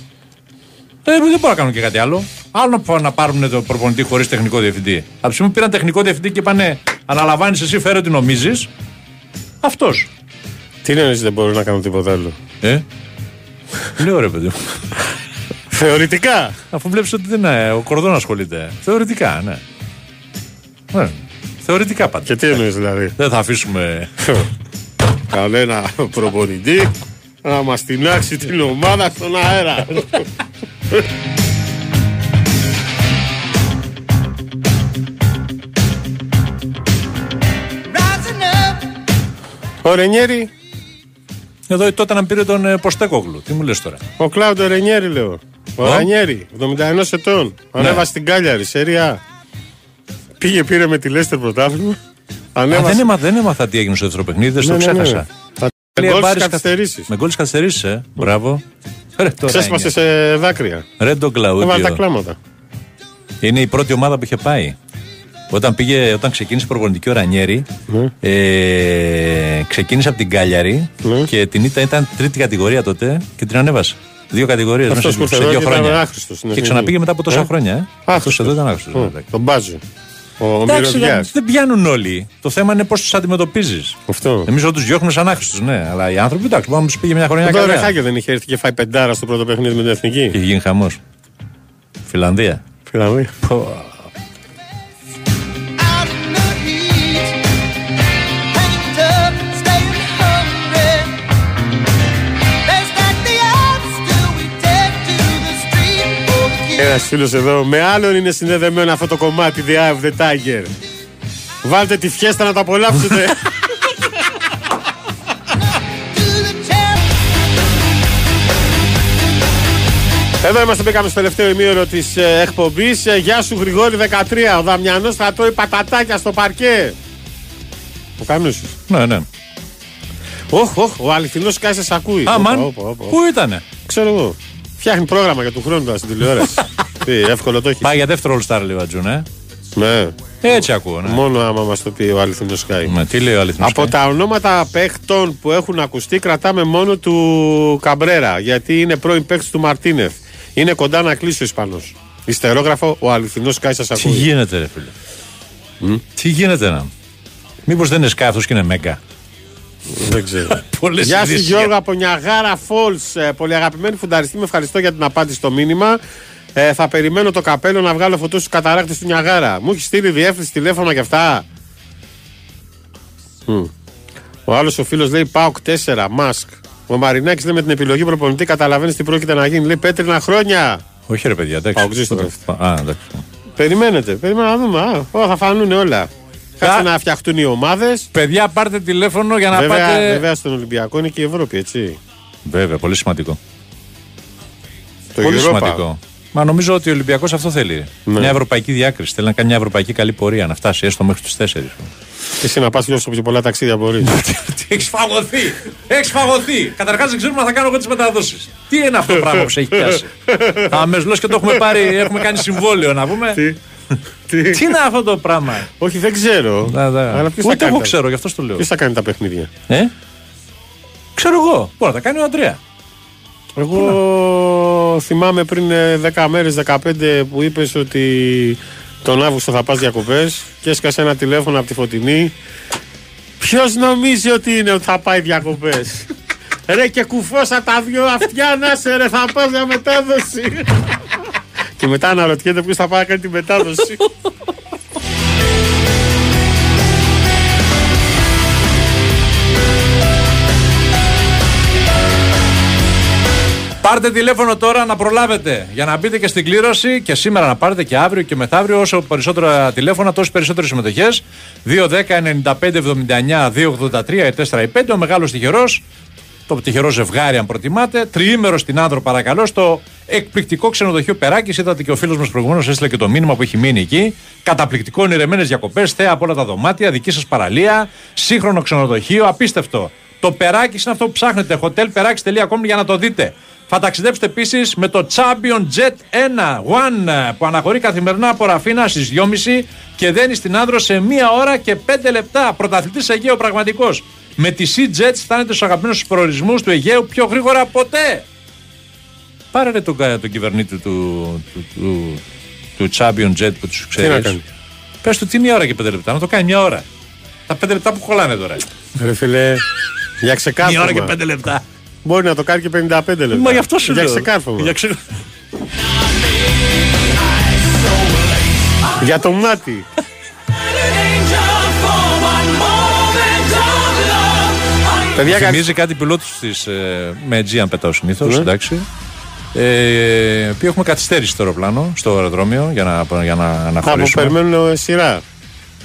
ε, δεν μπορούν να κάνουν και κάτι άλλο. Άλλο να, πάνε να πάρουν το προπονητή χωρίς τεχνικό διευθυντή. Από τη στιγμή που πήραν τεχνικό διευθυντή και είπανε Αναλαμβάνεις εσύ, φέρε ό,τι νομίζεις. Αυτός. Τι είναι δεν μπορούν να κάνουν τίποτα άλλο; Ε, Λέω ρε παιδί μου. Θεωρητικά. Αφού βλέπεις ότι δεν είναι, ο κορδόν ασχολείται. Θεωρητικά, ναι. Ναι. Θεωρητικά πάντα. Και τι εννοείς δηλαδή; Δεν θα αφήσουμε. (laughs) Κανένα προπονητή να μας τεινάξει την ομάδα στον αέρα. (laughs) Ο Ρενιέρη, Εδώ τότε να πήρε τον ε, Ποστέκογλου. Τι μου λες τώρα; ο Κλάουντο Ρενιέρη λέω. Ο Ω. Ρανιέρη, 71 ετών. Ανέβασε την Κάλιαρη, σερία. Πήγε, πήρε με τη Λέστερ πρωτάθλημα. Α, Ανέβασε. δεν, έμαθα, δεν έμαθα τι έγινε στο δεύτερο παιχνίδι, δεν στο Ναι, ναι, ναι. ξέχασα. Τα Λέει, γκολ στις πάρεις καθυστερήσεις. Με γκολ καθυστερήσεις, ε. Μπράβο. Ρε, τώρα Ξέσπασε είναι. σε δάκρυα. Ρέντο Έβαλε τα Κλαούντιο. κλάματα. Είναι η πρώτη ομάδα που είχε πάει. Όταν, πήγε, όταν ξεκίνησε η προπονητική ο Ρανιέρη, ε, ξεκίνησε από την Κάλιαρη και την ήταν, ήταν τρίτη κατηγορία τότε και την ανέβασε. Δύο κατηγορίες μέσα Αυτός σε, που ήρθε σε εδώ δύο και ήταν χρόνια. άχρηστος στην Και εθνική. ξαναπήγε μετά από τόσα Ε; χρόνια. Ε. Αυτός εδώ ήταν άχρηστος. Ω, Τον μπάζο. Ο Εντάξει, μυρωδιάς. δεν πιάνουν όλοι. Το θέμα είναι πώς τους αντιμετωπίζεις. Αυτό. Εμείς όλου του διώχνουμε σαν άχρηστους, ναι. Αλλά οι άνθρωποι, εντάξει, μπορεί να τους πήγε μια χρονιά Εδώ καλά. Ρεχάκια δεν είχε έρθει και φάει πεντάρα στο πρώτο παιχνίδι με την εθνική. Και έχει γίνει χαμός. Φιλανδία. Φιλανδία. Ένας φίλος εδώ με άλλον είναι συνδεδεμένο αυτό το κομμάτι The Eye of the Tiger. Βάλτε τη φιέστα να το απολαύσετε. (laughs) Εδώ είμαστε, μπήκαμε στο τελευταίο ημίωρο της ε, εκπομπής. γεια σου, Γρηγόρη 13. Ο Δαμιανός θα τρώει πατατάκια στο παρκέ. Ο Κανούσης. Ναι, ναι. Όχ, όχ, ο αληθινός Σκάι σα ακούει. Α, Όπα, μαν. όπα, όπα, όπα. Πού ήτανε; Ξέρω εγώ. Φτιάχνει πρόγραμμα για του χρόνου τώρα στην τηλεόραση. (laughs) Τι, εύκολο το έχεις. Πάει για δεύτερο All Star, λέει ο Ατζούν, ε. Ναι. Έτσι ακούω, ναι. Μόνο άμα μας το πει ο αληθινός Σκάι. Με, τι λέει ο αληθινός Από Sky? τα ονόματα παίχτων που έχουν ακουστεί, κρατάμε μόνο του Καμπρέρα. Γιατί είναι πρώην παίκτης του Μαρτίνεθ. Είναι κοντά να κλείσει ο Ισπανός. Ιστερόγραφο, ο αληθινός Σκάι σας Τι ακούει. γίνεται, ρε φίλε; Τι γίνεται να. Μήπως δεν είναι σκάφο και είναι μέγκα; Δεν ξέρω. (laughs) Πολλές Γεια σου ειδήσεις. Γιώργο από Νιαγάρα Falls. Ε, πολύ αγαπημένη φουνταριστή, με ευχαριστώ για την απάντηση στο μήνυμα. Ε, θα περιμένω το καπέλο να βγάλω φωτός στους καταράκτες του Νιαγάρα. Μου έχει στείλει διεύθυνση τηλέφωνα και αυτά. Μμ. Ο άλλος ο φίλος λέει Πάοκ 4, Μάσκ. Ο Μαρινάκης λέει με την επιλογή προπονητή καταλαβαίνεις τι πρόκειται να γίνει. Λέει πέτρινα χρόνια. Όχι, ρε παιδιά, εντάξει. Παοκτζής το Πότε- γράφει. Α, εντάξει. Περιμένετε, περιμένουμε να δούμε. Α, ω, θα φανούν όλα. Κάτσε να φτιαχτούν οι ομάδες. Παιδιά, πάρτε τηλέφωνο για να Βέβαια, πάτε. βέβαια στον Ολυμπιακό είναι και η Ευρώπη, έτσι. Βέβαια, πολύ σημαντικό. Το πολύ Europa. σημαντικό. Μα νομίζω ότι ο Ολυμπιακός αυτό θέλει. Ναι. Μια ευρωπαϊκή διάκριση. Θέλει να κάνει μια ευρωπαϊκή καλή πορεία, να φτάσει έστω μέχρι τους 4. Εσύ να πας όσο πιο πολλά ταξίδια μπορείς. (laughs) Έχει φαγωθεί! Έχει φαγωθεί! Καταρχάς δεν ξέρουμε αν θα κάνω εγώ τις μεταδόσεις. Τι είναι αυτό το πράγμα που σε έχει πιάσει; (laughs) Αμέσω και το έχουμε πάρει, έχουμε κάνει συμβόλαιο να πούμε. Τι, τι. Τι είναι αυτό το πράγμα; Όχι, δεν ξέρω. Ναι, ναι. Αλλά ποιος θα Ούτε κάνει εγώ τα- ξέρω, γι' αυτό το λέω. Ποιος θα κάνει τα παιχνίδια; Ε; Ξέρω εγώ. Μπορεί να τα κάνει ο Αντρέα. Εγώ θυμάμαι πριν ε, 10 μέρες, 15 που είπες ότι τον Αύγουστο θα πας διακοπές και έσκασε ένα τηλέφωνο από τη φωτεινή. Ποιος νομίζει ότι είναι ότι θα πάει διακοπές; (laughs) ρε και κουφώσα τα δυο αυτιά να σε ρε θα πας για μετάδοση. Και μετά αναρωτιέται ποιος θα πάει να κάνει τη μετάδοση. Πάρτε τηλέφωνο τώρα να προλάβετε για να μπείτε και στην κλήρωση και σήμερα να πάρετε και αύριο και μεθαύριο. Όσο περισσότερα τηλέφωνα, τόσο περισσότερες συμμετοχές. 2-10-95-79-283 4 5. Ο μεγάλος τυχερός, το τυχερό ζευγάρι, αν προτιμάτε. Τριήμερο στην Άνδρο, παρακαλώ, στο εκπληκτικό ξενοδοχείο Περάκης. Είδατε και ο φίλος μας προηγουμένως έστειλε και το μήνυμα που έχει μείνει εκεί. Καταπληκτικό, ονειρεμένε διακοπές, θέα από όλα τα δωμάτια, δική σας παραλία, σύγχρονο ξενοδοχείο, απίστευτο. Το Περάκης είναι αυτό που ψάχνετε. hotelperάκη.com για να το δείτε. Θα ταξιδέψετε επίσης με το Champion Jet 1 One που αναχωρεί καθημερινά από Ραφίνα στις 2.30 και δένει στην Άνδρο σε 1 ώρα και 5 λεπτά. Πρωταθλητής Αιγαίο πραγματικός. Με τη Sea Jet φτάνετε στους αγαπημένους προορισμούς του Αιγαίου πιο γρήγορα ποτέ. Πάρε ρε τον, κα- τον κυβερνήτη του, του, του, του Champion Jet που τους ξέρει. να κάνει; Πες του τι μία ώρα και 5 λεπτά, να το κάνει μια ώρα. Τα 5 λεπτά που κολλάνε τώρα. ρε φίλε, για Μια ώρα και ξεκάθαρο. 5 λεπτά. Μπορεί να το κάνει και 55 λεπτά. Μα γι' αυτό σου Για λέω. ξεκάρφωμα. Για ξε... Για το μάτι. Παιδιά, Θυμίζει κάτι πιλότους της ε, με Aegean πετάω συνήθως. Ναι. Εντάξει. Ε, που έχουμε καθυστέρηση στο αεροπλάνο, στο αεροδρόμιο για να, για να Α, που αναχωρήσουμε. περιμένουν ε, σειρά.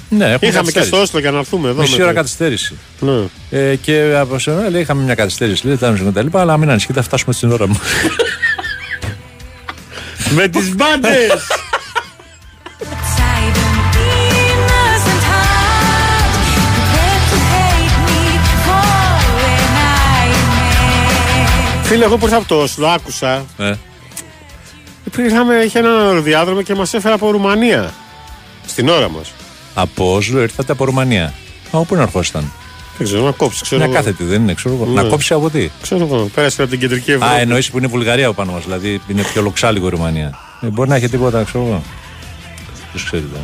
Ναι, έχουμε Είχαμε και καθυστέρηση. στο Όσλο για να έρθουμε εδώ. Μισή με ώρα το- καθυστέρηση. Ναι. Ε, και από σένα λέει: Είχαμε μια καθυστέρηση, λέει, ήταν και τα λοιπά, αλλά μην ανησυχείτε, θα φτάσουμε στην ώρα μου. Με τις μπάντες! (laughs) Φίλε, εγώ που ήρθα από το Όσλο, άκουσα. Ε. Είχαμε, είχε ένα αεροδιάδρομο και μας έφερε από Ρουμανία. Στην ώρα μας. από Όσλο ήρθατε από Ρουμανία. Μα όπου να ερχόσασταν. Δεν ξέρω, να κόψει. Ξέρω Μια εγώ. κάθετη δεν είναι, ξέρω εγώ. Ναι. Να κόψει από τι; Ξέρω εγώ. Πέρασε από την κεντρική Ευρώπη. Α, εννοείς που είναι Βουλγαρία από πάνω μα. Δηλαδή είναι πιο λοξάλιγο η Ρουμανία. Ε, μπορεί να έχει τίποτα, ξέρω εγώ. Ποιος ξέρει. δεν-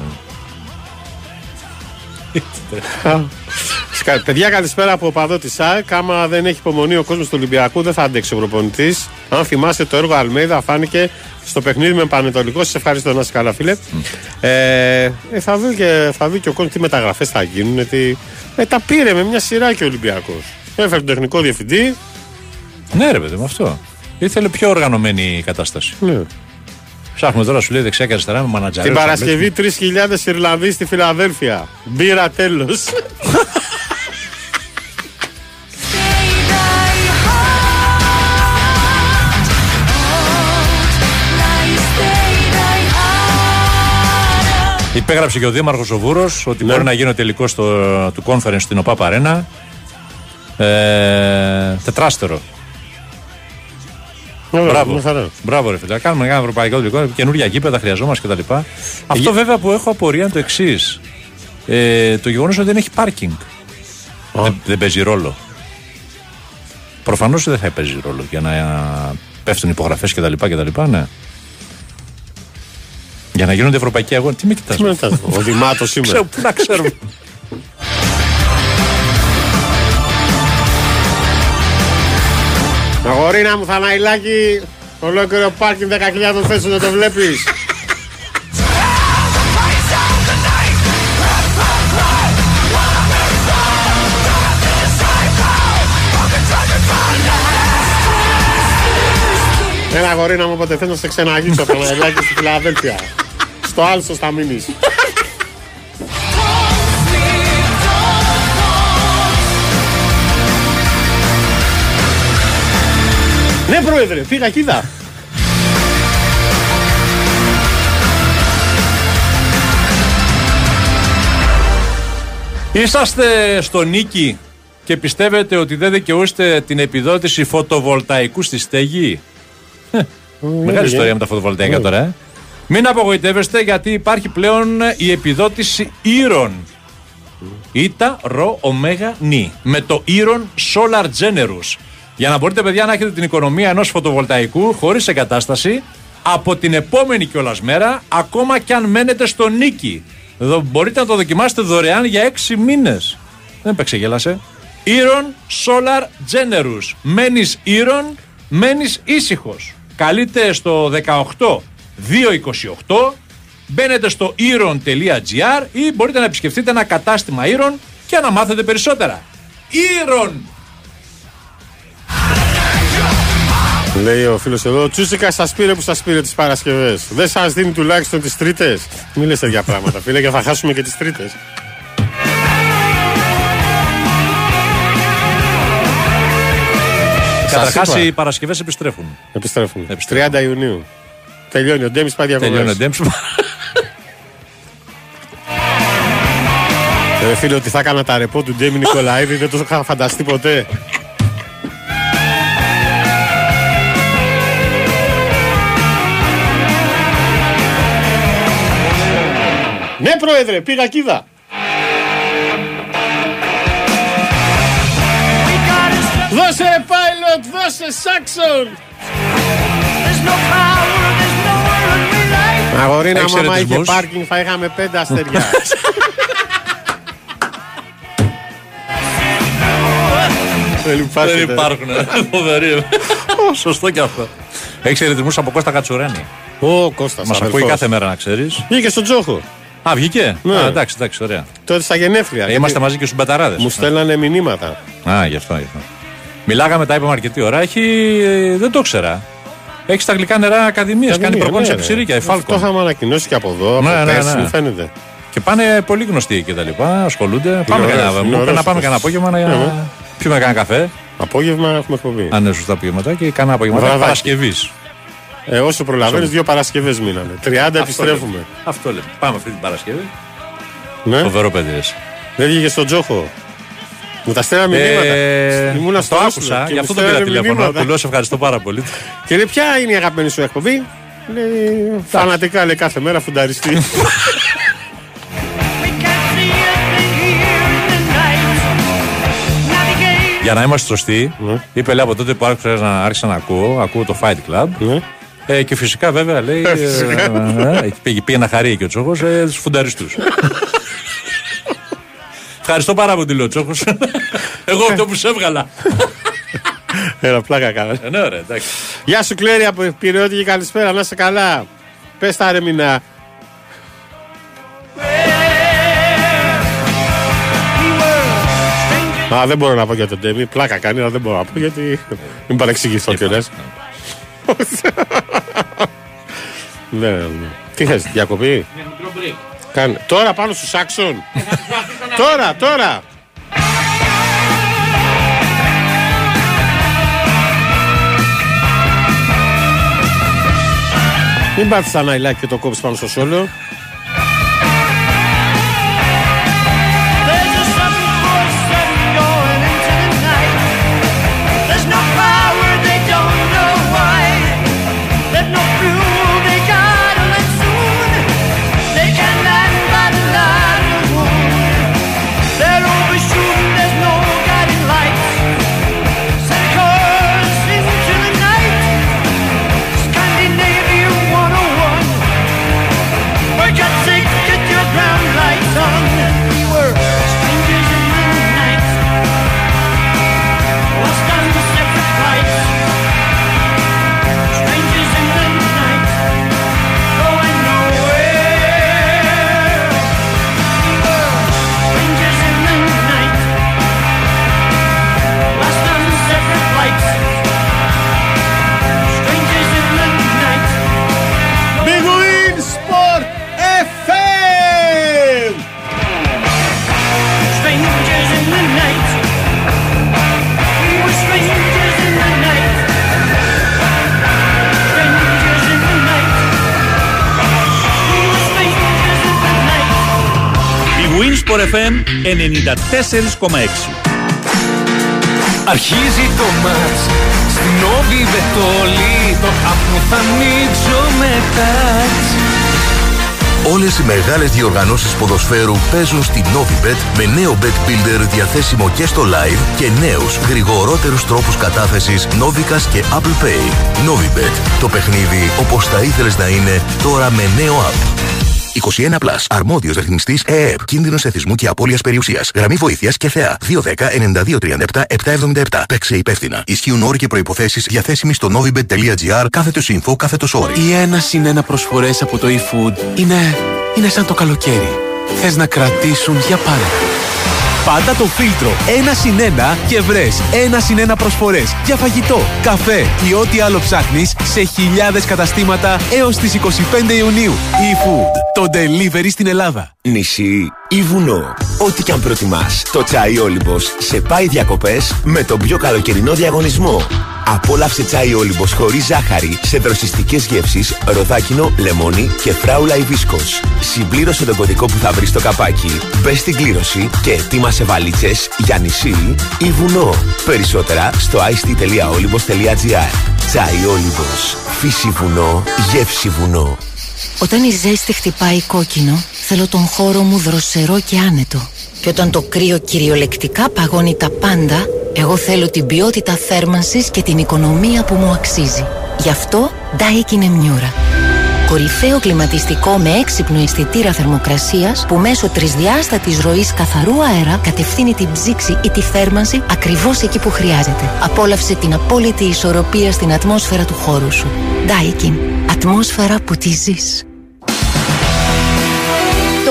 Σκα- (laughs) Παιδιά, καλησπέρα από παδό της ΣΑΕΚ. Άμα δεν έχει υπομονή ο κόσμος του Ολυμπιακού, δεν θα αντέξει ο προπονητής. Αν θυμάστε, το έργο Αλμέιδα φάνηκε στο παιχνίδι με Πανετολικό. Σας ευχαριστώ να είστε καλά, φίλε. Ε, ε, θα, δει και, θα δει και ο κόσμος τι μεταγραφές θα γίνουν. Τι, ε, τα πήρε με μια σειρά και ο Ολυμπιακός. Έφερε τον τεχνικό διευθυντή. Ναι, ρε παιδί μου, αυτό. Ήθελε πιο οργανωμένη η κατάσταση. Ναι. Ψάχνουμε τώρα, σου λέει δεξιά και αριστερά με μανατζαρέ. Την Παρασκευή 3.000 Ιρλανδοί στη Φιλαδέλφια. Μπύρα τέλος. (laughs) Υπέγραψε και ο Δήμαρχος ο Βούρος ότι Ναι. μπορεί να γίνει ο τελικό του conference στην ΟΠΑ Αρένα. Ε, τετράστερο. Μπράβο. μια χαρά. Μπράβο, ρε φίλε. Κάνουμε ένα ευρωπαϊκό τελικό. Καινούργια γήπεδα χρειαζόμαστε κτλ. Αυτό βέβαια που έχω απορία είναι το εξής. Ε, το γεγονός ότι δεν έχει πάρκινγκ. Δεν, δεν παίζει ρόλο. Προφανώς δεν θα παίζει ρόλο για να πέφτουν υπογραφές κτλ. κτλ. Ναι. Για να γίνονται ευρωπαϊκοί αγώνες. Τι με κοιτάς Τι μετά, Ο Δημάτος σήμερα. Ξέρω, πού να ξέρουμε. Αγορίνα μου, Θαναϊλάκη, ολόκληρο πάρκινγκ 10.000 θέσεων δεν το βλέπεις. Ένα αγορίνα μου, όποτε θες να σε ξεναγήσω, Θαναϊλάκη, στη Φιλαδέλφια. Στο Άλσος θα μείνεις. Ναι, πρόεδρε, πήγα και είδα. Είσαστε στο νίκη και πιστεύετε ότι δεν δικαιούστε την επιδότηση φωτοβολταϊκού στη στέγη; Ε, Μεγάλη ιστορία με τα φωτοβολταϊκά τώρα, ε. Μην απογοητεύεστε γιατί υπάρχει πλέον η επιδότηση ήρων. Ήτα, ρο, ωμέγα, νη. Με το ήρων Solar Generous. Για να μπορείτε, παιδιά, να έχετε την οικονομία ενός φωτοβολταϊκού χωρίς εγκατάσταση από την επόμενη κιόλας μέρα, ακόμα κι αν μένετε στο νίκη. Εδώ μπορείτε να το δοκιμάσετε δωρεάν για 6 μήνες. Δεν παίξε, γέλασε. Ήρων Solar Generous. Μένεις ήρων, μένεις ήσυχος. Καλείτε στο 18 228 Μπαίνετε στο iron.gr ή μπορείτε να επισκεφτείτε ένα κατάστημα Iron και να μάθετε περισσότερα. Iron! Λέει ο φίλος εδώ, Τσούσικα σας πήρε που σας πήρε τις Παρασκευές. Δεν σας δίνει τουλάχιστον τις Τρίτες. Μην λες τέτοια πράγματα, (laughs) φίλε, και θα χάσουμε και τις Τρίτες. Καταρχάς είπα. οι Παρασκευές επιστρέφουν. Επιστρέφουν. 30 Ιουνίου. Τελειώνει ο Ντέμις, πάει διακοπές. Τελειώνει ο Ντέμψ. Ε, φίλε, ότι θα έκανα τα ρεπό του Ντέμι Νικολαίδη δεν το είχα φανταστεί ποτέ. Ναι, πρόεδρε, πήγα κι είδα. Δώσε ρε pilot, δώσε Σάξον. Αγορίνα μου, άμα είχε Εξαιρετισμούς. πάρκινγκ θα είχαμε πέντε αστεριά. Δεν υπάρχουν. Δεν υπάρχουν. Φοβερή. Σωστό και αυτό. Έχεις χαιρετισμού από Κώστα Κατσουρένη; Ο Κώστας. Μας ακούει κάθε μέρα να ξέρεις. Βγήκε στον Τζόχο. Α, βγήκε; Ναι. Α, εντάξει, εντάξει, ωραία. Τότε στα γενέθλια. Ε, Είμαστε μαζί και στους μπαταράδες. Μου στέλνανε μηνύματα. Α, γι' αυτό, γι' αυτό. Μιλάγαμε, τα είπαμε αρκετή ώρα. Έχει. ε, Δεν το ξέρα. Έχεις στα γλυκά νερά ακαδημίε. Κάνει Ακαδημία, προπόνηση ναι, από ναι. Συρίκια, η Αυτό Φάλκον. είχαμε ανακοινώσει και από εδώ, από Ναι, ναι, πέρσι, ναι. μου φαίνεται. Και πάνε πολύ γνωστοί και τα λοιπά. Ασχολούνται. Πάμε ωραίος, κανένα, είναι μου είπε ωραίος να πάμε αυτός. κανένα απόγευμα να Ναι, ναι. πιούμε κανένα καφέ. Απόγευμα έχουμε εκπομπή. Αν είναι σωστά απόγευματα και κανένα απόγευμα. Βραδάκι. Παρασκευής. Ε, όσο προλαβαίνεις, δύο Παρασκευές μείνανε. 30 επιστρέφουμε. Αυτό λέμε. Πάμε αυτή την Παρασκευή. Ναι. Φοβερό παιδί. ρε. Δεν βγήκε στον Τζόχο. Μου τα στέλνανε μηνύματα. Ε, Ήμουνα στο το Όσλο άκουσα, και γι' μου αυτό το πήρα στέλνανε τηλέφωνο. μηνύματα. Του λέω σε ευχαριστώ πάρα πολύ. Και λέει, ποια είναι η αγαπημένη σου εκπομπή. Λέει, φανατικά λέει κάθε μέρα φουνταριστή. Για να είμαστε σωστοί, Ναι. είπε λέει από τότε που άρχισα να, άρχισα να ακούω, ακούω το Fight Club. Ναι. Ε, και φυσικά βέβαια λέει. ε, Φυσικά. ε, ε, πήγε, πήγε να χαρεί και ο Τσόχο ε, του φουνταριστού. Ευχαριστώ πάρα πολύ, λέει ο Τσόχο. Εγώ αυτό που σε έβγαλα. Έλα, πλάκα καλά. Ε, ναι, ωραία, εντάξει. Γεια σου Κλέρι από Πυραιώτη και καλησπέρα, να είσαι καλά. Πες τα ρε μηνά. Α, δεν μπορώ να πω για τον Τέμι. Πλάκα κάνει, αλλά δεν μπορώ να πω γιατί. Μην παρεξηγηθώ κιόλας. (laughs) Ναι, ναι. Τι θες, διακοπή; Κάνε. Τώρα πάνω στους Σάξον. τώρα, τώρα. Μην πάθεις τα ναϊλάκι και το κόψεις πάνω στο σόλο. 94,6. Αρχίζει το μάτς Στην όβη βετόλη Το άπνο θα ανοίξω με τάτς Όλες οι μεγάλες διοργανώσεις ποδοσφαίρου παίζουν στη Novibet με νέο Bet Builder διαθέσιμο και στο live και νέους γρηγορότερους τρόπους κατάθεσης Novicas και Apple Pay. Novibet. Το παιχνίδι όπως θα ήθελες να είναι τώρα με νέο app. 21 Plus. Αρμόδιος ρυθμιστής ΕΕΠ. Κίνδυνος εθισμού και απώλειας περιουσίας. Γραμμή βοήθειας και θεά. 210-9237-777. Παίξε υπεύθυνα. Ισχύουν όροι και προϋποθέσεις διαθέσιμοι στο novibet.gr κάθετος info κάθετος όροι. Οι ένα συν ένα προσφορές από το eFood είναι, είναι σαν το καλοκαίρι. Θες να κρατήσουν για πάντα. Πάντα το φίλτρο ένα συν ένα και βρες ένα συν ένα προσφορές για φαγητό, καφέ ή ό,τι άλλο ψάχνεις σε χιλιάδες καταστήματα έως τις 25 Ιουνίου. eFood. Το delivery στην Ελλάδα. Νησί ή βουνό. Ό,τι και αν προτιμάς, το τσάι Όλυμπος σε πάει διακοπές με τον πιο καλοκαιρινό διαγωνισμό. Απόλαυσε τσάι Όλυμπος χωρίς ζάχαρη σε δροσιστικές γεύσεις, ροδάκινο, λεμόνι και φράουλα υβίσκος. Συμπλήρωσε τον κωδικό που θα βρεις στο καπάκι, μπες στην κλήρωση και ετοίμασε βαλίτσες για νησί ή βουνό. Περισσότερα στο ice.olybos.gr Τσάι Όλυμπος. Φύση βουνό, γεύση βουνό. Όταν η ζέστη χτυπάει κόκκινο, θέλω τον χώρο μου δροσερό και άνετο. Και όταν το κρύο κυριολεκτικά παγώνει τα πάντα, εγώ θέλω την ποιότητα θέρμανσης και την οικονομία που μου αξίζει. Γι' αυτό Daikin Emmiura. Κορυφαίο κλιματιστικό με έξυπνο αισθητήρα θερμοκρασίας που μέσω τρισδιάστατης ροής καθαρού αέρα κατευθύνει την ψήξη ή τη θέρμανση ακριβώς εκεί που χρειάζεται. Απόλαυσε την απόλυτη ισορροπία στην ατμόσφαιρα του χώρου σου. Daikin. Ατμόσφαιρα που τη ζεις.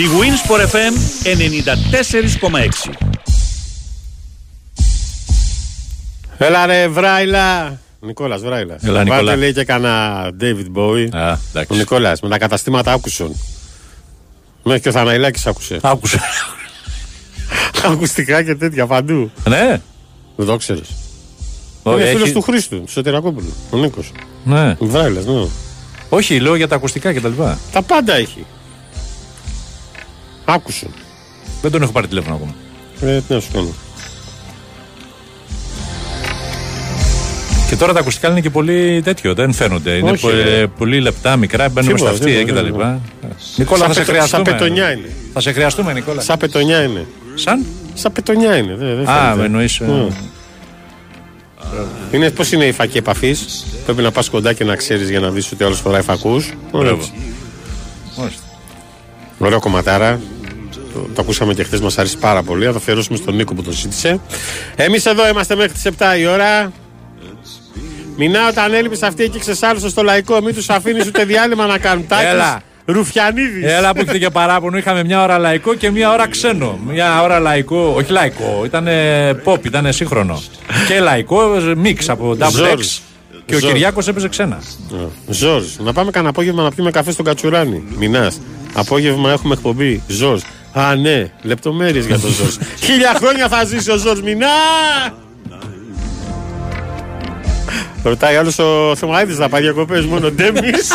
Η Winsport FM 94,6. Έλα ρε Βράιλα. Νικόλας Βράιλα. Έλα, Νικόλα. Βάλτε λέει και κανένα David Bowie. Α, εντάξει. Ο Νικόλας με τα καταστήματα άκουσον. Μέχρι και ο Θαναϊλάκης άκουσε. Άκουσα. Ακουστικά και τέτοια παντού. Ναι. Δεν το ξέρεις. Όχι, Είναι φίλος έχει- του Χρήστου, του Σωτηρακόπουλου. Ο Νίκος. Ναι. Βράιλας, ναι. Όχι, λέω για τα ακουστικά κτλ. Τα πάντα έχει. Άκουσον. Δεν τον έχω πάρει τηλέφωνο ακόμα. Ε, τι να σου κάνω. Και τώρα τα ακουστικά είναι και πολύ τέτοιο, δεν φαίνονται. Είναι Όχι, πο- ρε. ε, πολύ λεπτά, μικρά, μπαίνουν Τίποτα, στα αυτιά τίποτα, κτλ. τίποτα. Νικόλα, θα Σαν σε πετο- σαν χρειαστούμε. πετονιά είναι. Θα σε χρειαστούμε, Νικόλα. Σαν πετονιά είναι. Σαν; Σαν πετονιά είναι. Δεν, δεν Α, φαίνεται. με εννοείς, ε, Ναι. Είναι, πώς είναι η φακή επαφής; Πρέπει να πας κοντά και να ξέρεις για να δεις ότι άλλο φοράει φακού. Μπράβο. Μάλιστα. Ωραίο κομματάρα. Το, το ακούσαμε και χθες, μας άρεσε πάρα πολύ. Θα το αφιερώσουμε στον Νίκο που το ζήτησε. Εμείς εδώ είμαστε μέχρι τις 7 η ώρα. Μινά όταν έλειπες αυτή εκεί ξεσάλωσες στο λαϊκό. Μην τους αφήνεις ούτε διάλειμμα να κάνουν τάκης. Έλα. Ρουφιανίδης. Έλα που έχετε και παράπονο. Είχαμε μια ώρα λαϊκό και μια ώρα ξένο. Μια ώρα λαϊκό, όχι λαϊκό, ήταν pop, ήταν σύγχρονο. και λαϊκό, μίξ από Double X. Ζόρις. Και ο Ζόρις. Κυριάκος έπαιζε ξένα. Ζόρζ, να πάμε κανένα απόγευμα να πιούμε καφέ στον Κατσουράνη. Μινάς. Απόγευμα έχουμε εκπομπή. Ζόρζ. Α, ναι, λεπτομέρειες για τον Ζόρζ. (laughs) Χίλια χρόνια θα ζήσει ο Ζόρζ. Μινά! Ρωτάει άλλος ο Θεμαίδη να πάει διακοπές μόνο ντέμις. (laughs)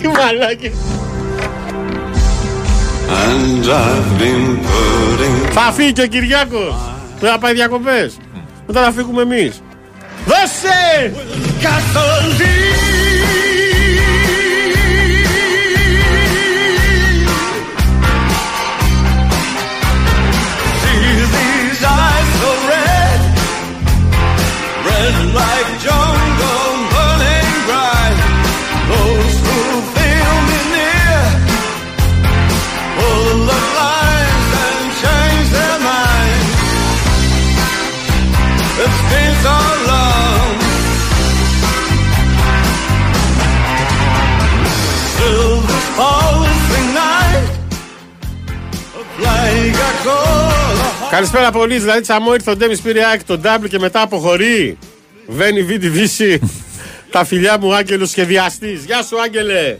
Τι μαλάκι. And I've been putting Θα φύγει και ο Κυριάκος. Δεν θα πάει διακοπές. Μετά θα φύγουμε εμείς. Δώσε! See Καλησπέρα πολύ. Δηλαδή, τσαμό ήρθε ο Ντέμις πήρε άκη τον W και μετά αποχωρεί. Βένει, βίδι τη τα φιλιά μου, Άγγελο σχεδιαστής. Γεια σου, Άγγελε!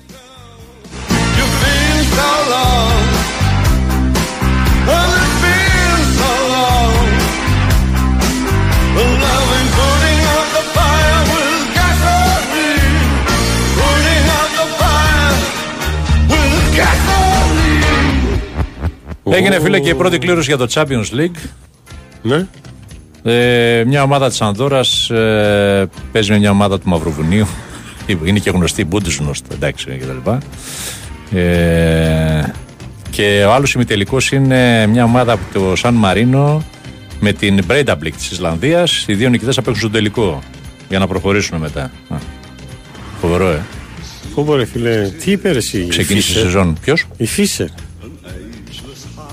Έγινε, φίλε, και η πρώτη κλήρωση για το Champions League. Ναι. Ε, μια ομάδα της Ανδόρας ε, παίζει με μια ομάδα του Μαυροβουνίου. (laughs) Είναι και γνωστή η Bundesliga, εντάξει κτλ. Ε, και ο άλλος ημιτελικός είναι μια ομάδα από το Σαν Μαρίνο με την Breidablik της Ισλανδίας. Οι δύο νικητές θα παίξουν στον τελικό για να προχωρήσουν μετά. Α, Φοβερό, ε. Πού ρε φίλε, τι είπες ρε εσύ. η Ξεκίνησε η Φίσερ; σεζόν. Ποιος; Η Φίσερ.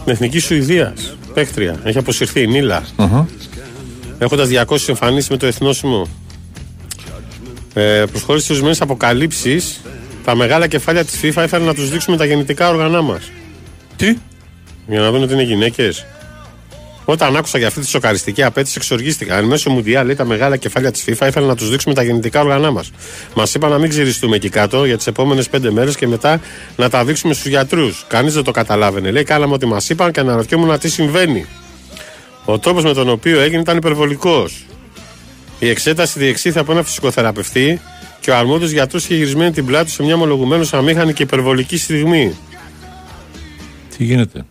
Την εθνική Σουηδίας. Παίκτρια. Έχει αποσυρθεί η Μίλα. Έχοντας 200 εμφανίσεις με το εθνόσημο. Ε, προσχώρησε σε ορισμένες αποκαλύψεις. Τα μεγάλα κεφάλια της FIFA ήθελαν να τους δείξουμε τα γεννητικά όργανά μας. Τι; Για να δουν ότι είναι γυναίκες. Όταν άκουσα για αυτή τη σοκαριστική απέτηση, εξοργίστηκα. Εν μέσω Μουντιάλ, λέει, τα μεγάλα κεφάλια της FIFA ήθελαν να τους δείξουμε τα γεννητικά όργανά μας. Μας είπαν να μην ξυριστούμε εκεί κάτω για τις επόμενες πέντε μέρες και μετά να τα δείξουμε στους γιατρούς. Κανείς δεν το καταλάβαινε. Λέει, κάναμε ό,τι μας είπαν και αναρωτιόμουν τι συμβαίνει. Ο τρόπος με τον οποίο έγινε ήταν υπερβολικός. Η εξέταση διεξήθη από ένα φυσικοθεραπευτή και ο αρμόδιος γιατρός είχε γυρισμένη την πλάτη του σε μια ομολογουμένως αμήχανη και υπερβολική στιγμή. Τι γίνεται;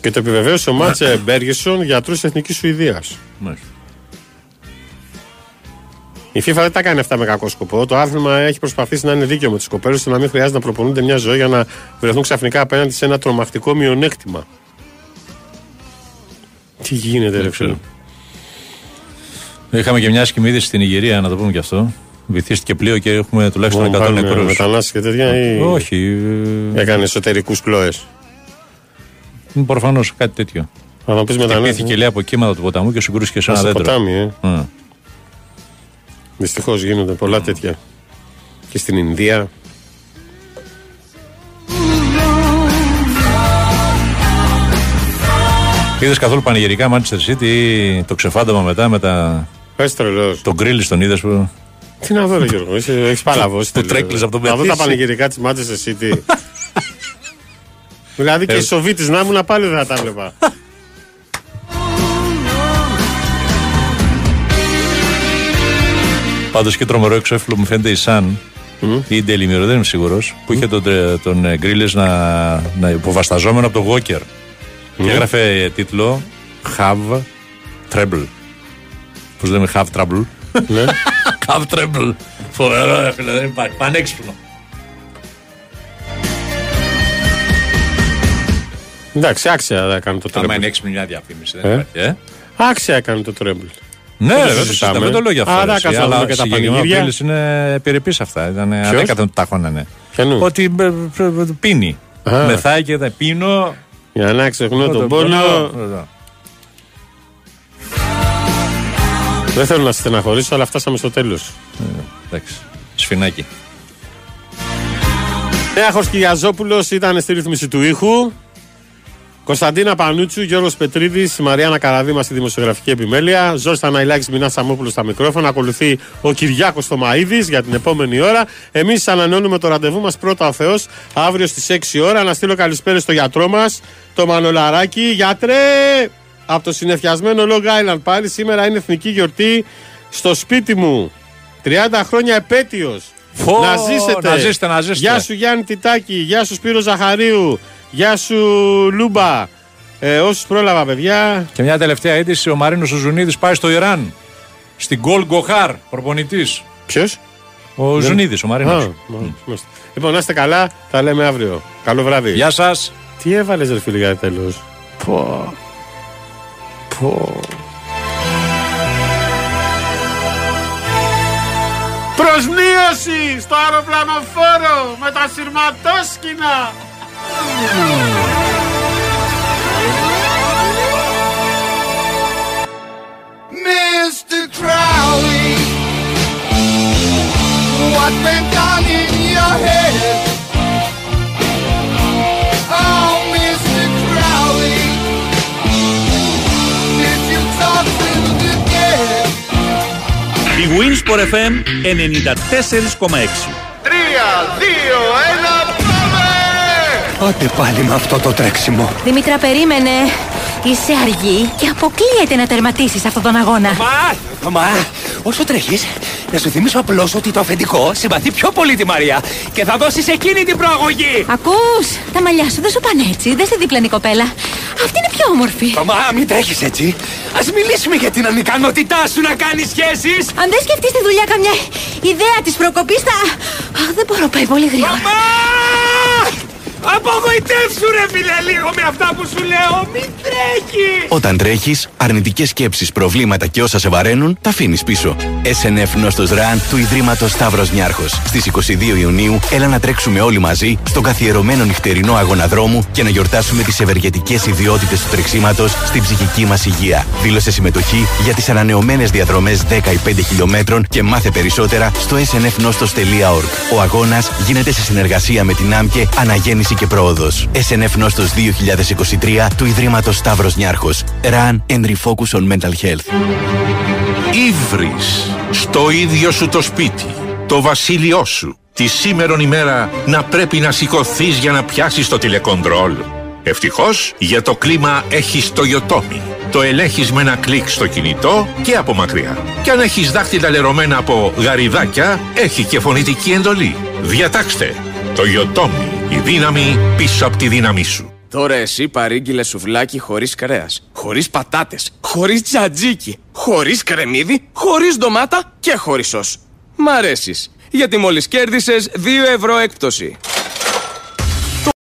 Και το επιβεβαίωσε ο Μάτσε Μπέργεσον, γιατρός Εθνικής Σουηδίας. Μάλιστα. Η FIFA δεν τα κάνει αυτά με κακό σκοπό. Το άθλημα έχει προσπαθήσει να είναι δίκαιο με του κοπέλου, ώστε να μην χρειάζεται να προπονούνται μια ζωή για να βρεθούν ξαφνικά απέναντι σε ένα τρομακτικό μειονέκτημα. Τι γίνεται, ρε φίλε; Είχαμε και μια άσχημη είδηση στην Ιγυρία, να το πούμε και αυτό. Βυθίστηκε πλοίο και έχουμε τουλάχιστον 100 νεκρούς. Μετανάστες και τέτοια ή. Όχι. ε, Έκανε εσωτερικούς πλοίε. Προφανώς κάτι τέτοιο. Θα μου πεις μετανάστες. Χτυπήθηκε λέει από κύματα του ποταμού και συγκρούστηκε σε ένα Στο δέντρο. ποτάμι, ε. Mm. Δυστυχώς γίνονται πολλά τέτοια. Και στην Ινδία. Είδες καθόλου πανηγυρικά Manchester City ή το ξεφάνταμα μετά με τα. Πες τρελός. Τον γκρίλι τον είδες που. Τι να δω, ρε Γιώργο, έχεις παλαβώσει. Που τρέκλεις από τον Να δω τα Πετήση. πανηγυρικά της Manchester City. (laughs) δηλαδή και Ε. οι Σοβίτη να ήμουν πάλι δεν θα τα βλέπα. Πάντως και τρομερό εξώφυλλο μου φαίνεται η Sun ή η Daily Mirror, δεν είμαι σίγουρος, που είχε τον, τρε- τον ε, Γκρίλες να, να υποβασταζόμενο από τον Walker. Και έγραφε ε, τίτλο Have Trouble. Πώς λέμε Have Trouble; Ναι. (laughs) Have Trouble. Φοβερό, ρε φίλε, δεν υπάρχει. Πανέξυπνο. Εντάξει, άξια έκανε το Άμα treble. είναι έξυπνη μια διαφήμιση, δεν Ε; υπάρχει. Ε. Άξια έκανε το treble. Ναι, Δεν το ρε, δεν το συζητάμε. συζητάμε, δεν το λέω για αυτό. Άρα, ρε, εσύ, κάτσε να αλλά δούμε και τα συγκεκριμένα πανηγύρια. Ο Γκρίλις είναι επιρρεπής αυτά. Ήταν Ποιος; ανέκαθεν τα χώνανε. Ποιανού; Ότι ε, ε, ε, πίνει. Α. Μεθάει και θα πίνω. Για να ξεχνώ τον τον πόνο. πόνο. Δεν θέλω να στεναχωρήσω, αλλά φτάσαμε στο τέλος. Εντάξει. Σφινάκι. Νέαχο Κυριαζόπουλο ήταν στη ρύθμιση του ήχου. Κωνσταντίνα Πανούτσου, Γιώργος Πετρίδης, Μαριάννα Καραδίμα στη δημοσιογραφική επιμέλεια. Ζόρι Θαναϊλάκη, Μινά Σαμόπουλος στα μικρόφωνα. Ακολουθεί ο Κυριάκος Θωμαίδης για την επόμενη ώρα. Εμείς ανανεώνουμε το ραντεβού μας πρώτα ο Θεός αύριο στις 6 ώρα. Να στείλω καλησπέρα στο γιατρό μας, το Μανολαράκι. Γιατρέ! Από το συνεφιασμένο Long Island πάλι. Σήμερα είναι εθνική γιορτή στο σπίτι μου. 30 χρόνια επέτειος. Φω, να ζήσετε. να ζήσετε, να ζήσετε. Γεια σου Γιάννη Τιτάκη, γεια σου Σπύρο Ζαχαρίου, γεια σου Λούμπα. Ε, όσους πρόλαβα παιδιά. Και μια τελευταία είδηση: ο Μαρίνος Ζουνίδης πάει στο Ιράν. Στην Γκολ Γκοχάρ, προπονητής. Ποιος; Ο Δεν- Ζουνίδης, ο Μαρίνος. Α, μάλιστα. Λοιπόν, να είστε καλά, τα λέμε αύριο. Καλό βράδυ. Γεια σας. Τι έβαλες ρε φίλε για τέλος; Πω. Πω. Προσμείωση στο αεροπλανοφόρο με τα σειρματόσκηνα. Mr. Crowley, what went on in your head? Oh, Mr. Crowley, did you talk to the dead? Winsport FM 94,6 3, uh, 2, 1, Άντε πάλι με αυτό το τρέξιμο. Δήμητρα, περίμενε. Είσαι αργή και αποκλείεται να τερματίσεις αυτόν τον αγώνα. Μα, μα, όσο τρέχεις, να σου θυμίσω απλώς ότι το αφεντικό συμπαθεί πιο πολύ τη Μαρία και θα δώσεις εκείνη την προαγωγή. Ακούς, τα μαλλιά σου δεν σου πάνε έτσι. Δεν στη δίπλανη κοπέλα. Αυτή είναι πιο όμορφη. Μα, μην τρέχεις έτσι. Ας μιλήσουμε για την ανικανότητά σου να κάνεις σχέσεις. Αν δεν σκεφτείς τη δουλειά καμιά ιδέα της προκοπής θα... Αχ, δεν μπορώ, πάει πολύ γρήγορα. Απογοητεύσου ρε φίλε λίγο με αυτά που σου λέω. Μην τρέχεις. Όταν τρέχεις, αρνητικές σκέψεις, προβλήματα και όσα σε βαραίνουν, τα αφήνεις πίσω. SNF Νόστος Ραν του Ιδρύματος Σταύρος Νιάρχος. Στις 22 Ιουνίου, έλα να τρέξουμε όλοι μαζί στον καθιερωμένο νυχτερινό αγώνα δρόμου και να γιορτάσουμε τις ευεργετικές ιδιότητες του τρεξίματος στην ψυχική μας υγεία. Δήλωσε συμμετοχή για τις ανανεωμένες διαδρομές 10 ή 5 χιλιόμετρων και μάθε περισσότερα στο snfnostos.org. Ο αγώνας γίνεται σε συνεργασία με την ΆΜΚΕ Αναγέννηση και Πρόοδος. SNF Νόστος 2023 του Ιδρύματος Σταύρος Νιάρχος. Run and refocus on mental health. Ήβρις στο ίδιο σου το σπίτι, το βασίλειό σου. Τη σήμερον ημέρα να πρέπει να σηκωθείς για να πιάσεις το τηλεκοντρόλ. Ευτυχώς για το κλίμα έχεις το Ιωτόμι. το ελέγχεις με ένα κλικ στο κινητό και από μακριά. Και αν έχεις δάχτυλα λερωμένα από γαριδάκια, έχει και φωνητική εντολή. Διατάξτε το Yotomi, η δύναμη πίσω από τη δύναμή σου. Τώρα εσύ παρήγγειλε σουβλάκι χωρίς κρέας, χωρίς πατάτες, χωρίς τζατζίκι, χωρίς κρεμμύδι, χωρίς ντομάτα και χωρίς σως. Μ' αρέσεις, γιατί μόλις κέρδισες 2 ευρώ έκπτωση.